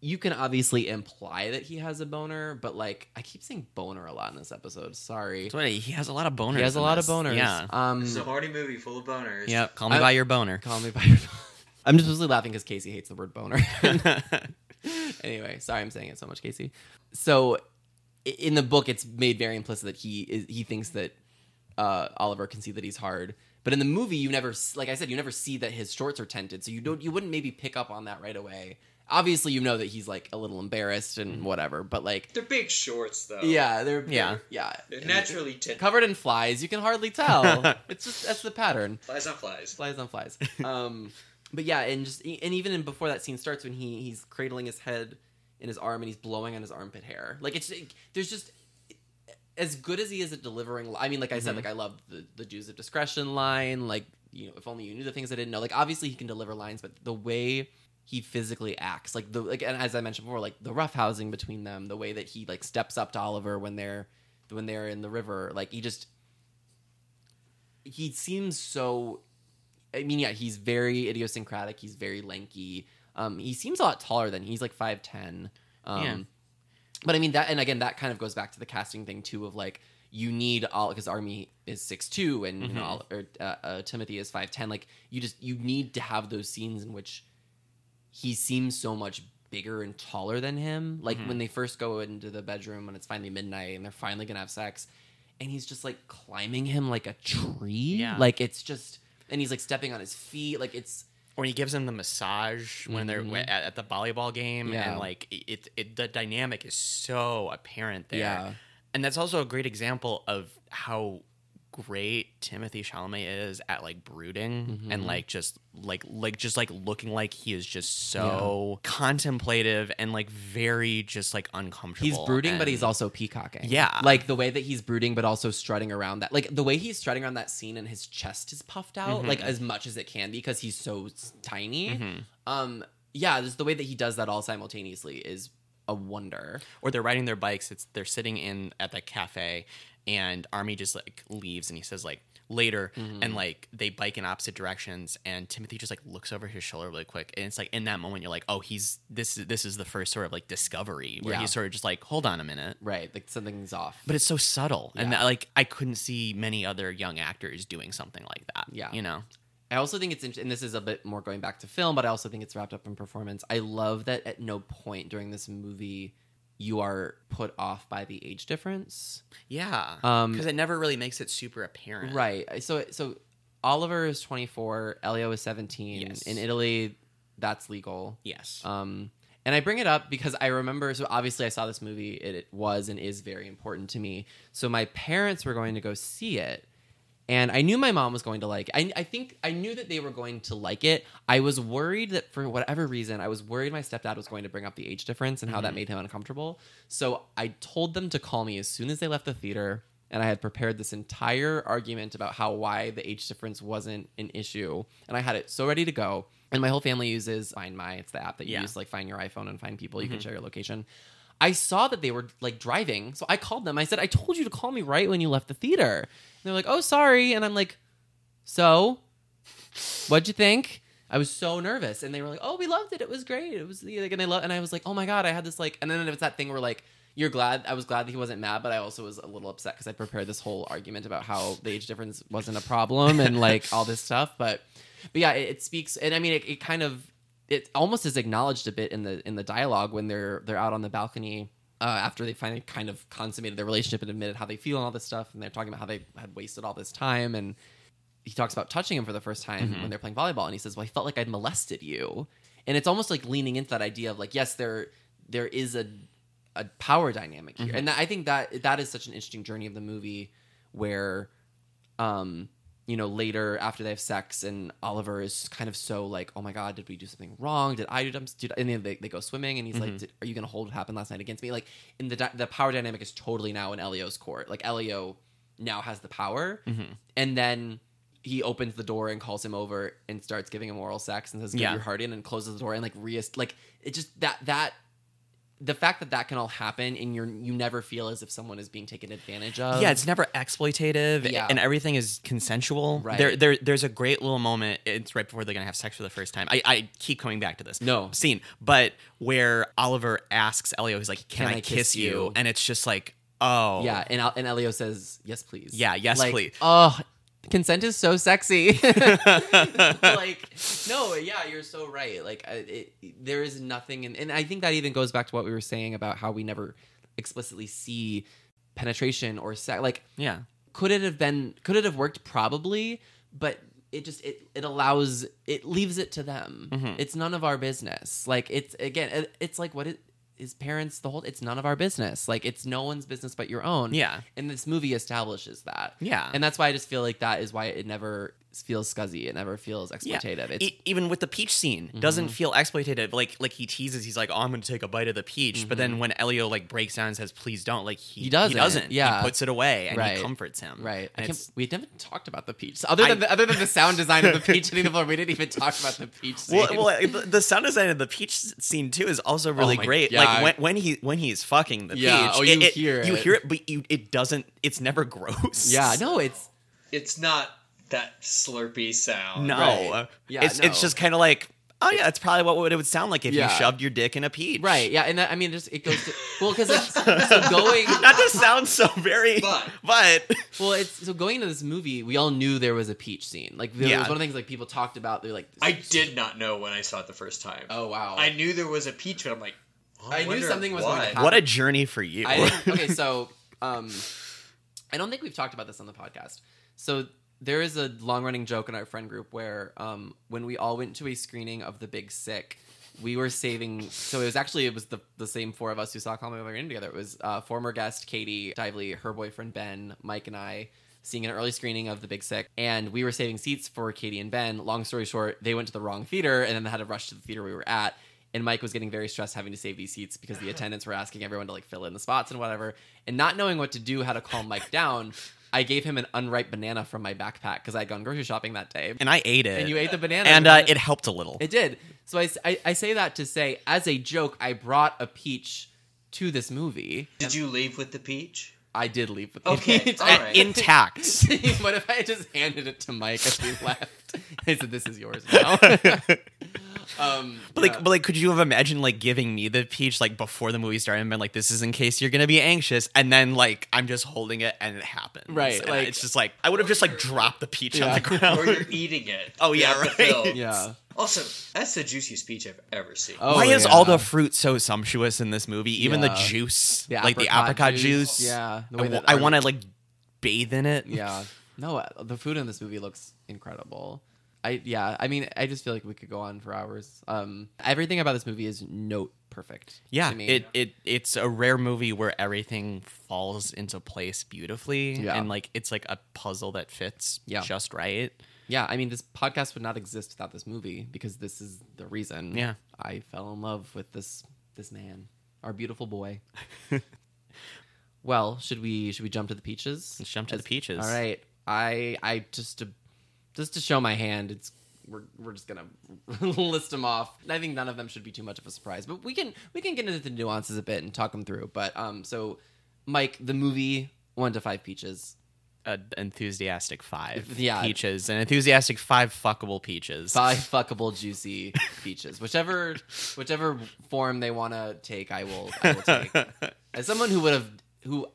you can obviously imply that he has a boner, but like I keep saying boner a lot in this episode. Sorry, So he has a lot of boners. he has a lot this. of boners. Yeah. Um, This is a horny movie full of boners. Yeah. Call me I- by your boner. call me by your. Boner. I'm just mostly laughing because Casey hates the word boner. anyway, sorry I'm saying it so much, Casey. So i- in the book, it's made very implicit that he is he thinks that uh, Oliver can see that he's hard. But in the movie, you never, s- like I said, you never see that his shorts are tented, so you don't, you wouldn't maybe pick up on that right away. Obviously, you know that he's like a little embarrassed and whatever, but like, They're big shorts though. yeah, they're, Yeah. they're- yeah, They're naturally tinted. covered in flies. You can hardly tell. it's just that's the pattern Flies on flies. flies on flies. Um, but yeah, and just and even in before that scene starts, when he he's cradling his head in his arm and he's blowing on his armpit hair, like it's there's just as good as he is at delivering. I mean, like I said, Mhm. like I love the the Jews of discretion line. Like you know, if only you knew the things I didn't know. Like obviously he can deliver lines, but the way he physically acts, like the like, and as I mentioned before, like the rough housing between them, the way that he like steps up to Oliver when they're when they're in the river, like he just he seems so I mean, yeah, he's very idiosyncratic. He's very lanky. Um, he seems a lot taller than he's like five ten. Um, Yeah. But I mean that, and again, that kind of goes back to the casting thing too. Of like, you need all because Armie is six two, and you know, all, or uh, uh, Timothy is five ten. Like, you just you need to have those scenes in which he seems so much bigger and taller than him. Like Mhm. when they first go into the bedroom when it's finally midnight and they're finally gonna have sex, and he's just like climbing him like a tree. Yeah. Like it's just, and he's like stepping on his feet. Like it's when he gives him the massage when they're Mhm. at, at the volleyball game Yeah. and like it, it the dynamic is so apparent there Yeah. and that's also a great example of how great Timothy Chalamet is at like brooding Mhm. and like just like like just like looking like he is just so contemplative and like very just like uncomfortable. He's brooding, but he's also peacocking. Yeah. Like the way that he's brooding, but also strutting around that. Like the way he's strutting around that scene and his chest is puffed out, Mhm. like as much as it can be because he's so tiny. Mhm. Um, yeah, just the way that he does that all simultaneously is a wonder. or they're riding their bikes. It's they're sitting in at the cafe, and Armie just like leaves, and he says like, later mm-hmm. and like they bike in opposite directions and timothy just like looks over his shoulder really quick and it's like in that moment you're like oh he's this is this is the first sort of like discovery where Yeah. he's sort of just like hold on a minute right, like something's off. but it's so subtle and that, like i couldn't see many other young actors doing something like that Yeah. you know I also think it's int- and this is a bit more going back to film, but I also think it's wrapped up in performance. I love that at no point during this movie you are put off by the age difference. yeah Um, because it never really makes it super apparent Right. So so Oliver is 24, Elio is 17. Yes. In Italy, that's legal. yes Um, and I bring it up because I remember. So obviously, I saw this movie. It, it was and is very important to me. So my parents were going to go see it, and I knew my mom was going to like. It. I I think I knew that they were going to like it. I was worried that for whatever reason, I was worried my stepdad was going to bring up the age difference and how that mm-hmm. made him uncomfortable. So I told them to call me as soon as they left the theater. And I had prepared this entire argument about how why the age difference wasn't an issue, and I had it so ready to go. And my whole family uses Find My. It's the app that you Yeah. use like find your iPhone and find people. You can mm-hmm. share your location. I saw that they were like driving, so I called them. I said, "I told you to call me right when you left the theater." And they're like, "Oh, sorry." And I'm like, "So, what'd you think?" I was so nervous, and they were like, "Oh, we loved it. It was great. It was like," and they love, and I was like, "Oh my god!" I had this like, and then it's that thing where like. You're glad. I was glad that he wasn't mad, but I also was a little upset because I prepared this whole argument about how the age difference wasn't a problem and like all this stuff. But, but yeah, it, it speaks, and I mean, it, it kind of it almost is acknowledged a bit in the in the dialogue when they're they're out on the balcony uh, after they finally kind of consummated their relationship and admitted how they feel and all this stuff, and they're talking about how they had wasted all this time, and he talks about touching him for the first time when they're playing volleyball, and he says, "Well, I felt like I'd molested you," and it's almost like leaning into that idea of like, yes, there there is a a power dynamic here, and that, I think that that is such an interesting journey of the movie where um you know later after they have sex and oliver is kind of so like oh my god did we do something wrong? Did i do something did, and then they, they go swimming and he's like mm-hmm. are you gonna hold what happened last night against me? Like in the dy- the power dynamic is totally now in elio's court. Like elio now has the power mm-hmm. and then he opens the door and calls him over and starts giving him oral sex and says give Yeah. your heart in and closes the door and like re like it just that that the fact that that can all happen and you're you never feel as if someone is being taken advantage of yeah, it's never exploitative, Yeah. and everything is consensual. Right. There, there, there's a great little moment. It's right before they're gonna have sex for the first time. I, I keep coming back to this No. scene, but where Oliver asks Elio, he's like, "Can, Can I, I kiss, kiss you? you? And it's just like, oh, Yeah, and and Elio says yes, please. Yeah, yes, Like, please. Oh, consent is so sexy. like, no, yeah, you're so right. Like, I- it, there is nothing, in, and I think that even goes back to what we were saying about how we never explicitly see penetration or sex. Like, yeah, could it have been? Could it have worked? Probably, but it just it it allows it leaves it to them. Mm-hmm. It's none of our business. Like it's again, it, it's like what it is parents the whole it's none of our business like it's no one's business but your own Yeah. and this movie establishes that Yeah. and that's why i just feel like that is why it never feels scuzzy it never feels exploitative it's E- even with the peach scene, doesn't mhm. feel exploitative. Like like he teases, he's like, "Oh, I'm going to take a bite of the peach," but then mhm. when Elio like breaks down and says, "Please don't," like he, He doesn't, He doesn't. yeah. he puts it away and Right. he comforts him. Right. I can't, we haven't talked about the peach. Other than I- the, other than the sound design of the peach hitting the we didn't even talk about the peach scene. well, well, the, the sound design of the peach scene too is also really oh my great. God. Like when, when he when he's fucking the Yeah, peach, oh, you it- it- hear you it. hear it, but you it doesn't. It's never gross. yeah, no, it's It's not that slurpy sound. no. Right. Yeah, it's no. it's just kind of like, oh yeah, that's probably what it would sound like if Yeah. you shoved your dick in a peach. right. Yeah, and that, I mean, just it goes to well because it's so going. Not to sound so very, But- but Well, it's so going into this movie, we all knew there was a peach scene. Like there Yeah. was one of the things like people talked about. They're like, I did not know when I saw it the first time. Oh wow. I knew there was a peach, but I'm like, oh, I knew something was going to happen. what a journey for you. I okay, so um, I don't think we've talked about this on the podcast. So there is a long running joke in our friend group where um, when we all went to a screening of The Big Sick, we were saving. So it was actually it was the the same four of us who saw Call Me by Your Name together. It was uh, former guest Katie Dively, her boyfriend Ben, Mike, and I. Seeing an early screening of The Big Sick, and we were saving seats for Katie and Ben. Long story short, they went to the wrong theater, and then they had to rush to the theater we were at and Mike was getting very stressed having to save these seats because the attendants were asking everyone to like fill in the spots and whatever. And not knowing what to do, how to calm Mike down, I gave him an unripe banana from my backpack because I had gone grocery shopping that day. and I ate it. And you ate the banana, and You uh, it helped a little. it did. So I, I, I say that to say, as a joke, I brought a peach to this movie. Did you leave with the peach? I did leave with the Okay, peach. all right. Intact. what if I just handed it to Mike as we left? I said, "This is yours now." um, But like, but like, could you have imagined like giving me the peach like before the movie started and been like, "This is in case you're gonna be anxious," and then like I'm just holding it and it happens, Right, And like- it's just like I would have just like dropped the peach Yeah. on the ground. or you're eating it. Oh, yeah, right. yeah. Also, that's the juiciest peach I've ever seen. Oh, Why is all the fruit so sumptuous in this movie? Even Yeah. the juice, The like the apricot apricot juice. juice. Yeah, the I, way wa- that I our- want to like bathe in it. Yeah. No, uh, the food in this movie looks incredible. I yeah, I mean, I just feel like we could go on for hours. Um, everything about this movie is note perfect. Yeah, to me. it, it it's a rare movie where everything falls into place beautifully, Yeah. and like it's like a puzzle that fits Yeah. just right. Yeah, I mean, this podcast would not exist without this movie because this is the reason. Yeah. I fell in love with this this man, our beautiful boy. well, should we should we jump to the peaches? Let's jump to the peaches. All right, I I just to just to show my hand, it's we're we're just gonna list them off. I think none of them should be too much of a surprise, but we can we can get into the nuances a bit and talk them through. But um, so Mike, the movie one to five peaches, An enthusiastic five Yeah. peaches, an enthusiastic five fuckable peaches. five fuckable juicy peaches, whichever whichever form they want to take, I will I will take. As someone who would have who.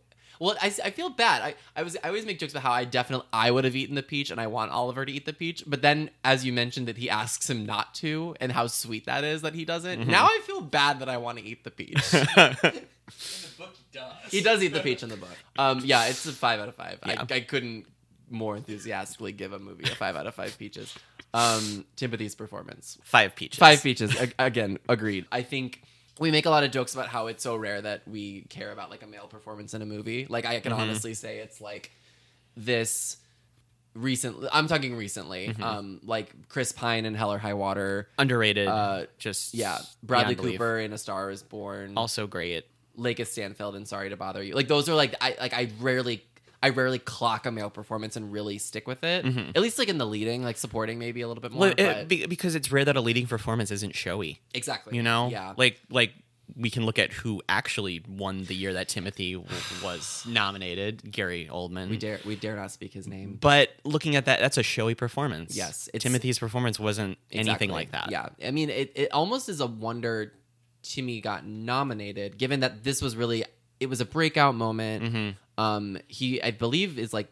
Well, I, I feel bad. I, I was I always make jokes about how I definitely I would have eaten the peach and I want Oliver to eat the peach. But then, as you mentioned, that he asks him not to, and how sweet that is that he doesn't. Now I feel bad that I want to eat the peach. The book, he does. he does eat the peach in the book. Um, yeah, it's a five out of five. Yeah. I, I couldn't more enthusiastically give a movie a five out of five peaches. Um, Timothy's performance, five peaches. five peaches. A- again, agreed. I think we make a lot of jokes about how it's so rare that we care about like a male performance in a movie. Like I can honestly say it's like this recently I'm talking recently. Um, like Chris Pine in Hell or High Water. underrated. Uh, just Yeah, Bradley belief. Cooper in A Star Is Born. also great. LaKeith Stanfield and Sorry to Bother You. Like those are like I like I rarely I rarely clock a male performance and really stick with it. Mm-hmm. At least like in the leading, like supporting maybe a little bit more. Well, it- but- because it's rare that a leading performance isn't showy. exactly. You know, Yeah. like like we can look at who actually won the year that Timothy w- was nominated, Gary Oldman. we dare we dare not speak his name. But looking at that, that's a showy performance. Yes, Timothy's performance wasn't anything like that. Yeah. I mean it, it almost is a wonder Timmy got nominated, given that this was really it was a breakout moment. Mm-hmm. Um he I believe is like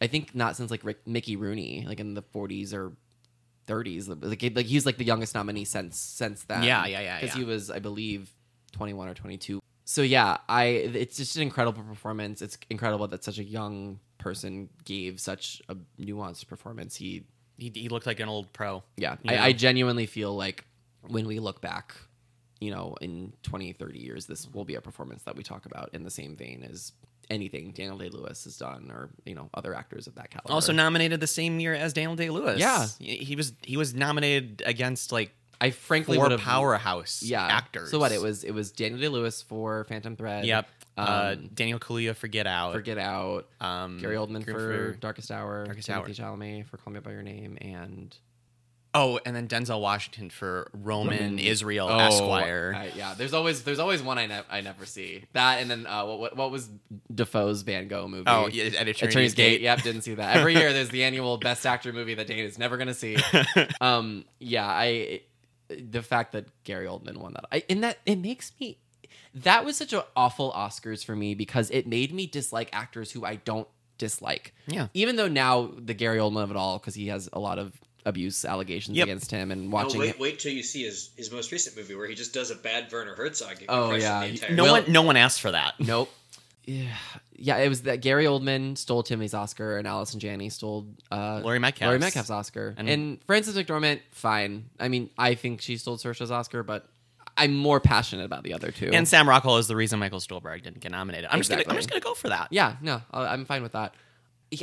I think not since like Rick, Mickey Rooney, like in the forties or 30s. Like, like he's like the youngest nominee since since then. Yeah, yeah, yeah, Because yeah. he was, I believe, 21 or 22. So yeah, I it's just an incredible performance. It's incredible that such a young person gave such a nuanced performance. He He, he looked like an old pro. yeah, Yeah. I, I genuinely feel like when we look back, you know, in 20, 30 years, this will be a performance that we talk about in the same vein as anything Daniel Day Lewis has done or, you know, other actors of that caliber. Also nominated the same year as Daniel Day Lewis. Yeah. he, was he was nominated against like I frankly four powerhouse yeah, actors. So what? It was it was Daniel Day Lewis for Phantom Thread. Yep. uh, Um, Daniel Kaluuya for Get Out. for Get Out. um, Gary Oldman Gary for Darkest Hour. Darkest Timothy Chalamet for Call Me by Your Name, and Oh, and then Denzel Washington for Roman, Roman- Israel Oh, Esquire. I- yeah, there's always there's always one I, ne- I never see. That and then uh, what, what what was Defoe's Van Gogh movie? oh, yeah, at Eternity's, Attorney's Gate. Gate. Yep, didn't see that. Every year there's the annual Best Actor movie that Dane is never gonna see. um, yeah, I the fact that Gary Oldman won that, I, and that it makes me. That was such an awful Oscars for me because it made me dislike actors who I don't dislike. Yeah. Even though now the Gary Oldman of it all, because he has a lot of abuse allegations Yep. against him, and No, watching wait, it. wait till you see his, his most recent movie where he just does a bad Werner Herzog. Oh, yeah. the No Well- one, no one asked for that. Nope. Yeah, yeah. It was that Gary Oldman stole Timmy's Oscar, and Allison Janney stole uh, Laurie Metcalf's. Laurie Metcalf's Oscar. And- And, Frances McDormand, fine. I mean, I think she stole Saoirse's Oscar, but I'm more passionate about the other two. And Sam Rockwell is the reason Michael Stuhlbarg didn't get nominated. I'm just gonna, I'm Exactly. just gonna go for that. yeah, no, I- I'm fine with that.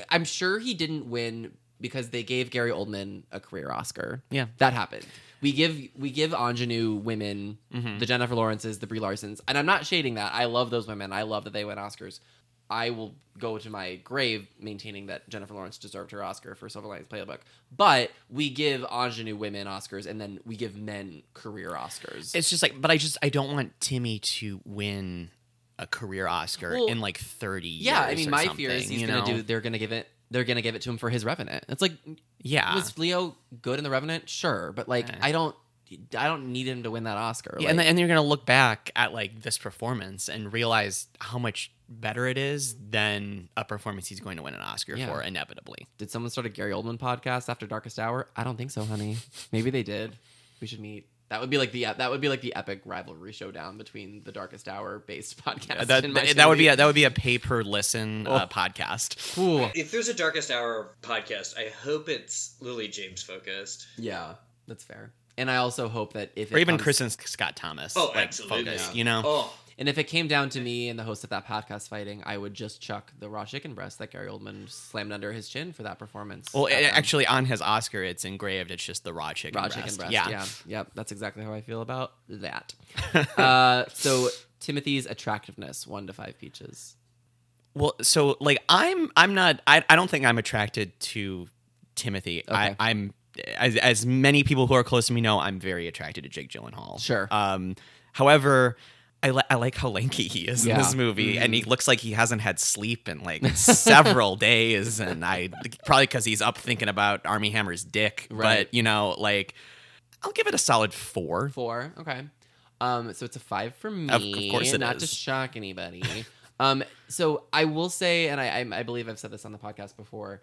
I'm sure he didn't win because they gave Gary Oldman a career Oscar. Yeah. that happened. We give we give ingenue women Mm-hmm. the Jennifer Lawrences, the Brie Larsons, and I'm not shading that. I love those women. I love that they win Oscars. I will go to my grave maintaining that Jennifer Lawrence deserved her Oscar for Silver Linings Playbook. But we give ingenue women Oscars, and then we give men career Oscars. It's just like, but I just I don't want Timmy to win a career Oscar Well, in like 30 years. Yeah, I mean, my fear is he's you gonna do. They're gonna give it. They're gonna give it to him for his Revenant. It's like, Yeah. was Leo good in the Revenant? Sure, but like, Eh. I don't. I don't need him to win that Oscar. Yeah, Like, and, then, and you're gonna look back at like this performance and realize how much better it is than a performance he's going to win an Oscar Yeah. for inevitably. did someone start a Gary Oldman podcast after Darkest Hour? I don't think so, honey. Maybe they did. We should meet. That would be like the that would be like the epic rivalry showdown between the Darkest Hour based podcast. that and my that would be a, that would be a pay per listen uh, Oh. podcast. Ooh. If there's a Darkest Hour podcast, I hope it's Lily James focused. Yeah, that's fair. And I also hope that if Or it even comes- Kristin Scott Thomas. Oh, like, absolutely. focused, Yeah. you know. Oh, And if it came down to me and the host of that podcast fighting, I would just chuck the raw chicken breast that Gary Oldman slammed under his chin for that performance. Well, That it, actually, on his Oscar, it's engraved. It's just the raw chicken raw breast. chicken breast. Yeah. Yeah. Yep. That's exactly how I feel about that. uh, so Timothy's attractiveness, one to five peaches. Well, so like I'm I'm not I, I don't think I'm attracted to Timothy. I, Okay. I'm as as many people who are close to me know, I'm very attracted to Jake Gyllenhaal. Sure. Um, however, I, li- I like how lanky he is Yeah. in this movie, and Mm-hmm. he looks like he hasn't had sleep in like several days, and I probably because he's up thinking about Armie Hammer's dick. Right. But you know, like I'll give it a solid four. Four. Okay. Um, so it's a five for me. of course it not to shock anybody. um, so I will say, and I, I, I believe I've said this on the podcast before.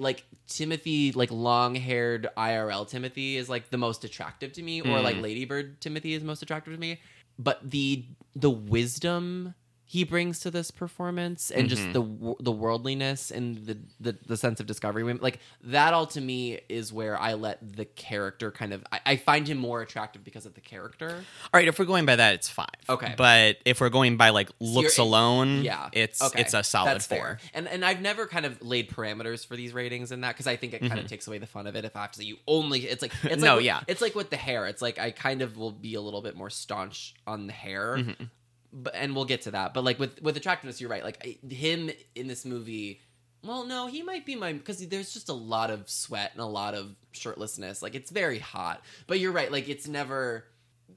Like Timothy, like long-haired IRL Timothy is like the most attractive to me, or like Mm. Lady Bird Timothy is most attractive to me. But the the wisdom he brings to this performance and just Mhm. the the worldliness and the, the the sense of discovery like that all to me is where i let the character kind of I, I find him more attractive because of the character All right, if we're going by that, it's five. Okay. but if we're going by like looks you're- alone, yeah it's okay. it's a solid That's four. fair. and and i've never kind of laid parameters for these ratings and that because i think it kind of Mhm. takes away the fun of it if i have to say you only it's like it's No, like, yeah. it's like with the hair it's like i kind of will be a little bit more staunch on the hair Mhm. But and we'll get to that. But like with with attractiveness, you're right. Like I- him in this movie. Well, no, he might be my because there's just a lot of sweat and a lot of shirtlessness. Like it's very hot. But you're right. Like it's never.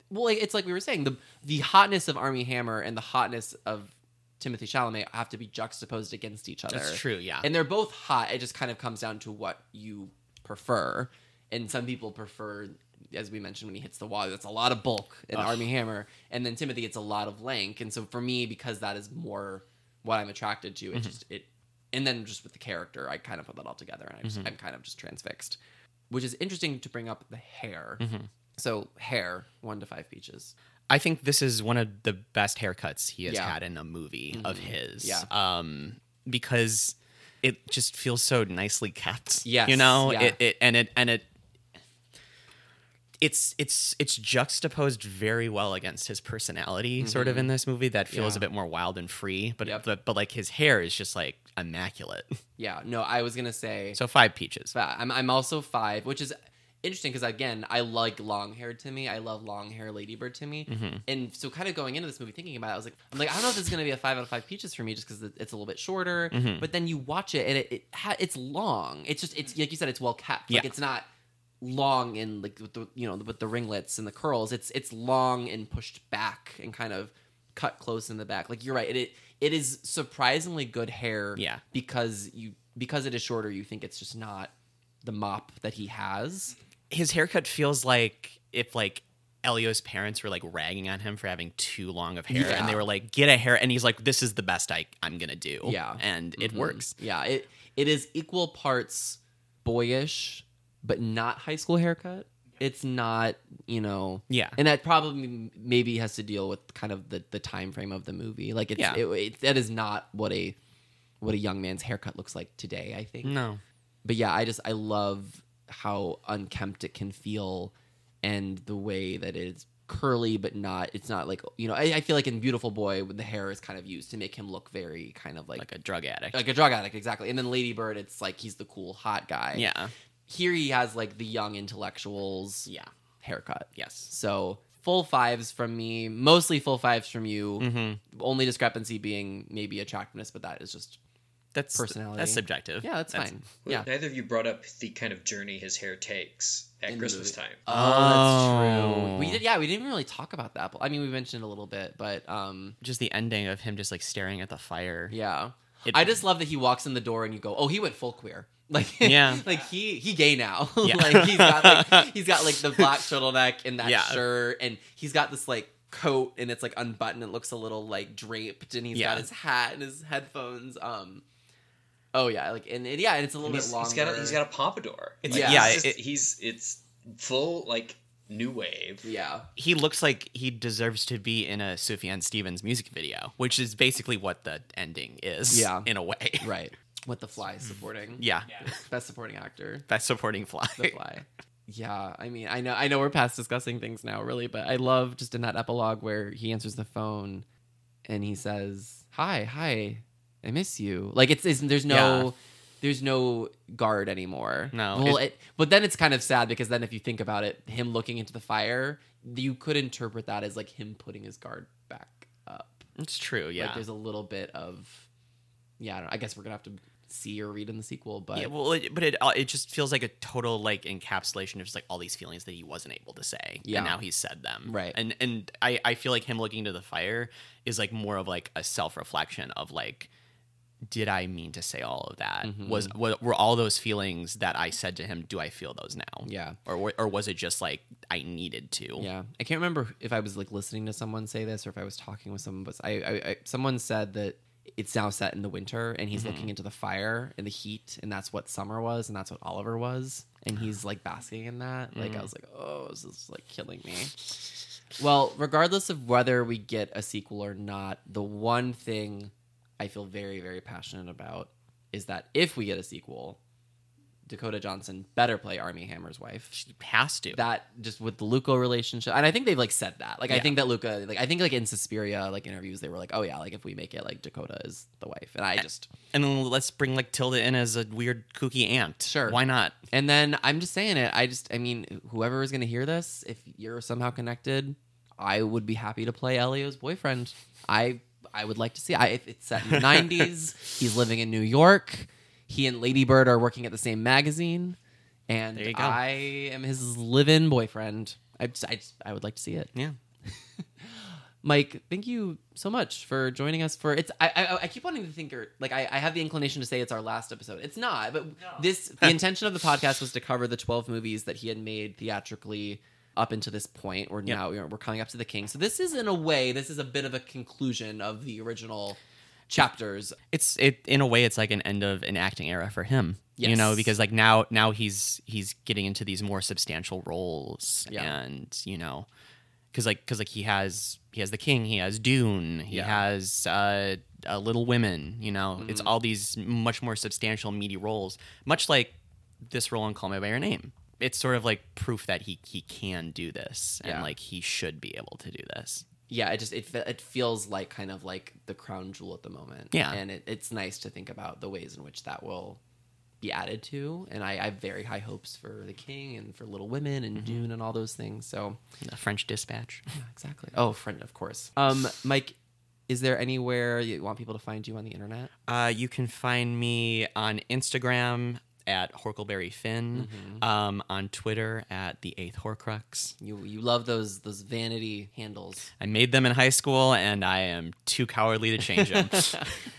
Well, like, it's like we were saying the the hotness of Armie Hammer and the hotness of Timothy Chalamet have to be juxtaposed against each other. That's true. Yeah. And they're both hot. It just kind of comes down to what you prefer. And some people prefer, as we mentioned when he hits the wall, that's a lot of bulk in Ugh. Armie Hammer. And then Timothy, it's a lot of length. And so for me, because that is more what I'm attracted to, it Mhm. just it. And then just with the character, I kind of put that all together, and I just, Mhm. I'm kind of just transfixed. Which is interesting to bring up the hair. Mhm. So hair, one to five peaches. I think this is one of the best haircuts he has Yeah. had in a movie of Mhm. his. Yeah. Um, because it just feels so nicely kept. Yes, You know, yeah. it, it and it and it it's it's it's juxtaposed very well against his personality sort of in this movie that feels Yeah. a bit more wild and free but, Yep. but but like his hair is just like immaculate Yeah, no, I was gonna say so five peaches I'm I'm also five, which is interesting because again, I like long haired Timmy. I love long hair Lady Bird Timmy. Mhm. And so, kind of going into this movie, thinking about it, I was like, I'm like, I don't know if this is gonna be a five out of five peaches for me, just because it's a little bit shorter. Mhm. But then you watch it, and it, it ha- it's long. It's just it's like you said, it's well kept. Like Yeah. it's not long and like with the you know with the ringlets and the curls. It's it's long and pushed back and kind of cut close in the back. Like you're right. It it, it is surprisingly good hair yeah because you because it is shorter you think it's just not the mop that he has his haircut feels like if like Elio's parents were like ragging on him for having too long of hair, Yeah. and they were like, "Get a hair," and he's like, "This is the best I I'm gonna do." Yeah. and it Mhm. works. yeah it it is equal parts boyish but not high school haircut it's not you know Yeah, and that probably maybe has to deal with kind of the the time frame of the movie like it's Yeah. it, it, that is not what a what a young man's haircut looks like today i think no, but yeah, I just I love how unkempt it can feel, and the way that it's curly but not. It's not like you know. I, I feel like in Beautiful Boy, the hair is kind of used to make him look very kind of like like a drug addict. like a drug addict, exactly. And then Lady Bird, it's like he's the cool hot guy. yeah, Here he has like the young intellectuals yeah, haircut. yes. So full fives from me, mostly full fives from you. hmm Only discrepancy being maybe attractiveness, but that is just That's Personality. That's subjective. yeah, that's, fine. Well, Yeah, Neither of you brought up the kind of journey his hair takes. at In Christmas movie. time. Oh, that's true. Oh. We did, yeah. We didn't really talk about the apple. I mean, we mentioned it a little bit, but um, Just the ending of him just like staring at the fire. yeah. It- I just love that he walks in the door and you go, "Oh, he went full queer." Like, Yeah. like he he gay now. Yeah. like he's got like he's got like the black turtleneck and that Yeah. shirt, and he's got this like coat and it's like unbuttoned. It looks a little like draped, and he's Yeah. got his hat and his headphones. Um, oh yeah, like and, and yeah, and it's a little And bit he's, longer. he's got a, he's got a pompadour. It's- Like, yeah, he's, just- it- he's it's full like new wave. yeah, He looks like he deserves to be in a Sufjan Stevens music video, which is basically what the ending is. Yeah. In a way. right. What the fly is mm. supporting? Yeah. best supporting actor. Best supporting fly. the fly. Yeah, I mean, I know, I know, we're past discussing things now, really, but I love just in that epilogue where he answers the phone and he says, "Hi, hi, I miss you." Like it's, it's there's no, Yeah. there's no guard anymore. No, well, it- it, but then it's kind of sad because then if you think about it, him looking into the fire, you could interpret that as like him putting his guard back up. It's true, yeah. Like there's a little bit of, yeah, I, don't, I guess we're gonna have to see or read in the sequel, but yeah, well, it, but it uh, it just feels like a total like encapsulation of just like all these feelings that he wasn't able to say, Yeah. and now he's said them, Right. And and I I feel like him looking into the fire is like more of like a self reflection of like, did I mean to say all of that? Mhm. Was were, were all those feelings that I said to him? Do I feel those now? yeah. Or or was it just like I needed to? Yeah, I can't remember if I was like listening to someone say this or if I was talking with someone, but I, I, I someone said that it's now set in the winter and he's Mhm. looking into the fire and the heat, and that's what summer was, and that's what Oliver was, and he's like basking in that. Like I Mhm. was like, oh, this is like killing me. Well, regardless of whether we get a sequel or not, the one thing I feel very, very passionate about is that if we get a sequel, Dakota Johnson better play Armie Hammer's wife She has to. that just with the Luca relationship, and I think they've like said that. Like I think that Luca, like I think like in Suspiria, like interviews, they were like, oh yeah, like if we make it, like Dakota is the wife, and I just and then let's bring like Tilda in as a weird kooky aunt. Sure. Why not? and then I'm just saying it. I just I mean, whoever is gonna hear this, if you're somehow connected, I would be happy to play Elio's boyfriend. I I would like to see. I if it's set in the '90s, he's living in New York. He and Lady Bird are working at the same magazine, and There you go. I am his live-in boyfriend. I just, I just, I would like to see it. Yeah. Mike, thank you so much for joining us for it's. I I, I keep wanting to think or like I, I have the inclination to say it's our last episode. It's not, but this the intention of the podcast was to cover the twelve movies that he had made theatrically up into this point. We're Yep. now we're coming up to the king. So this is in a way this is a bit of a conclusion of the original chapters. it's it in a way it's like an end of an acting era for him Yes. you know because like now now he's he's getting into these more substantial roles Yeah. and you know because like because like he has he has the king he has dune he Yeah. has uh, uh little women you know it's Mhm. all these much more substantial meaty roles much like this role in call me by your name it's sort of like proof that he he can do this and like he should be able to do this yeah, it just it it feels like kind of like the crown jewel at the moment. Yeah. and it, it's nice to think about the ways in which that will be added to. And I, I have very high hopes for the King and for Little Women and Mhm. Dune and all those things. So the french dispatch yeah, exactly. Oh, friend, of course. Um, Mike, is there anywhere you want people to find you on the internet? Uh, you can find me on Instagram at Horkleberry Finn, Mhm. um, on Twitter at the Eighth Horcrux. You you love those those vanity handles. I made them in high school, and I am too cowardly to change them.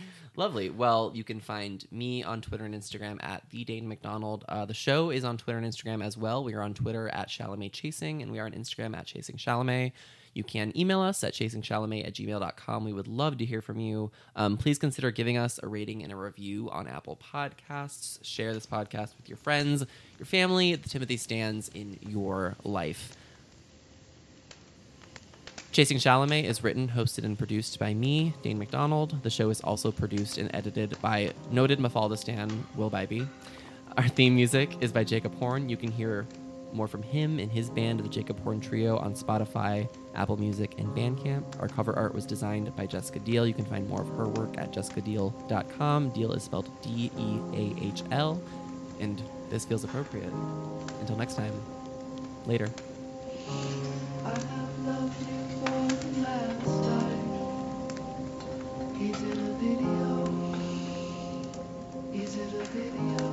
Lovely. Well, you can find me on Twitter and Instagram at the Dane McDonald. Uh, the show is on Twitter and Instagram as well. We are on Twitter at Chalamet Chasing, and we are on Instagram at Chasing Chalamet. You can email us at chasingchalamet at gmail.com. We would love to hear from you. Um, please consider giving us a rating and a review on Apple Podcasts. Share this podcast with your friends, your family, the Timothy stands in your life. Chasing Chalamet is written, hosted, and produced by me, Dane McDonald. The show is also produced and edited by noted Mafaldistan Will Bybee. Our theme music is by Jacob Horn. You can hear more from him and his band, the Jacob Horn Trio, on Spotify, Apple Music, and Bandcamp. Our cover art was designed by Jessica Deahl. You can find more of her work at jessicadeahl.com. Deahl is spelled D E A H L. And this feels appropriate. Until next time, later. Is it a video?